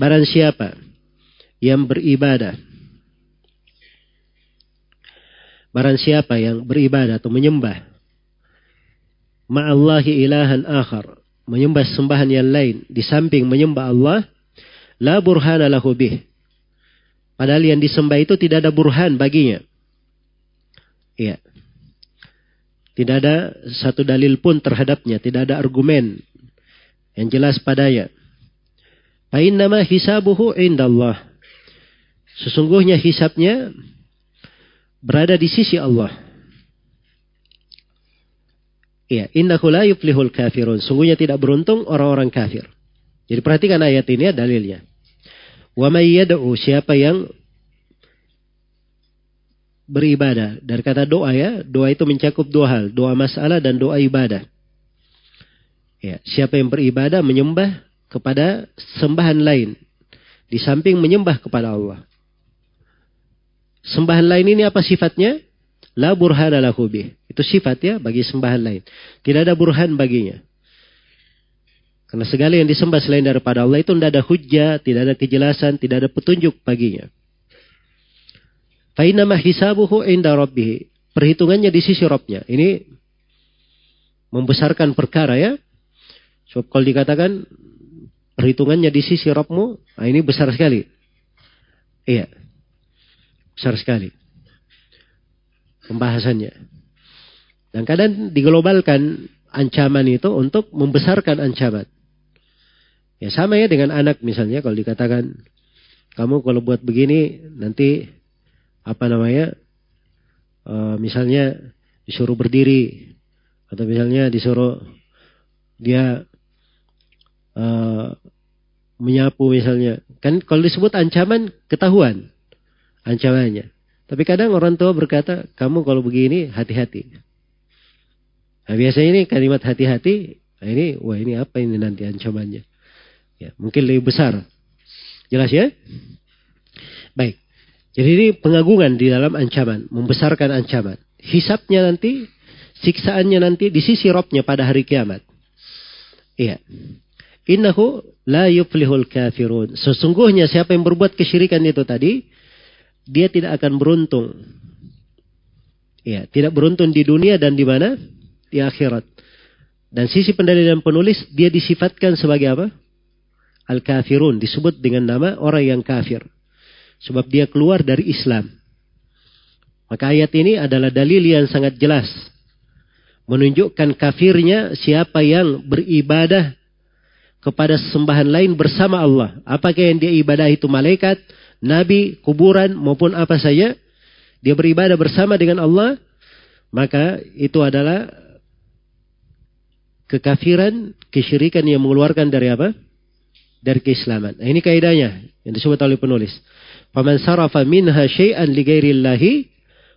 Barang siapa yang beribadah Barang siapa yang beribadah atau menyembah ma'allahi ilahan akhar, menyembah sembahan yang lain di samping menyembah Allah, la burhana lahu bih. Padahal yang disembah itu tidak ada burhan baginya. Iya. Tidak ada satu dalil pun terhadapnya, tidak ada argumen yang jelas padanya. Fa'innama hisabuhu indallah. Sesungguhnya hisabnya berada di sisi Allah. Iya, innahu la yuflihul kafirun. Sungguhnya tidak beruntung orang-orang kafir. Jadi perhatikan ayat ini ya dalilnya. Wa may yad'u siapa yang beribadah. Dari kata doa ya, doa itu mencakup dua hal, doa masalah dan doa ibadah. Ya, siapa yang beribadah menyembah kepada sembahan lain di samping menyembah kepada Allah. Sembahan lain ini apa sifatnya? La burhana lahu bih. Itu sifat ya bagi sembahan lain. Tidak ada burhan baginya. Karena segala yang disembah selain daripada Allah itu tidak ada hujah, tidak ada kejelasan, tidak ada petunjuk baginya. Fainama hisabuhu inda rabbih. Perhitungannya di sisi Robnya. Ini membesarkan perkara ya. Sebab kalau dikatakan perhitungannya di sisi Robmu, nah ini besar sekali. Iya. Besar sekali. Pembahasannya. Dan kadang diglobalkan ancaman itu untuk membesarkan ancaman. Ya sama ya dengan anak misalnya kalau dikatakan kamu kalau buat begini nanti apa namanya uh, misalnya disuruh berdiri atau misalnya disuruh dia uh, menyapu misalnya. Kan kalau disebut ancaman ketahuan ancamannya. Tapi kadang orang tua berkata kamu kalau begini hati-hati nah biasanya ini kalimat hati-hati nah ini wah ini apa ini nanti ancamannya ya mungkin lebih besar jelas ya baik jadi ini pengagungan di dalam ancaman, membesarkan ancaman. Hisapnya nanti, siksaannya nanti di sisi robnya pada hari kiamat. Iya. Innahu la yuflihul kafirun. Sesungguhnya siapa yang berbuat kesyirikan itu tadi, dia tidak akan beruntung. Iya, tidak beruntung di dunia dan di mana? Di akhirat. Dan sisi pendalilan penulis, dia disifatkan sebagai apa? Al-kafirun, disebut dengan nama orang yang kafir. Sebab dia keluar dari Islam. Maka ayat ini adalah dalil yang sangat jelas. Menunjukkan kafirnya siapa yang beribadah kepada sembahan lain bersama Allah. Apakah yang dia ibadah itu malaikat, nabi, kuburan maupun apa saja. Dia beribadah bersama dengan Allah. Maka itu adalah kekafiran, kesyirikan yang mengeluarkan dari apa? Dari keislaman. Nah, ini kaidahnya yang disebut oleh penulis. Faman sarafa minha syai'an li ghairillahi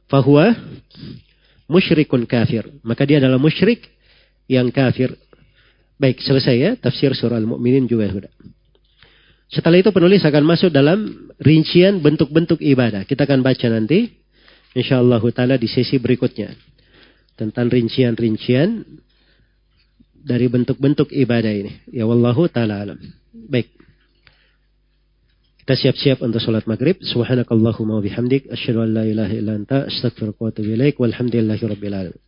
fahuwa musyrikun kafir. Maka dia adalah musyrik yang kafir. Baik, selesai ya tafsir surah Al-Mu'minin juga sudah. Setelah itu penulis akan masuk dalam rincian bentuk-bentuk ibadah. Kita akan baca nanti insyaallah taala di sesi berikutnya tentang rincian-rincian dari bentuk-bentuk ibadah ini. Ya wallahu taala alam. Baik. Kita siap-siap untuk sholat maghrib. Subhanakallahumma wa bihamdik. Asyhadu an la ilaha illa anta. Ilaik. Walhamdulillahi rabbil alamin.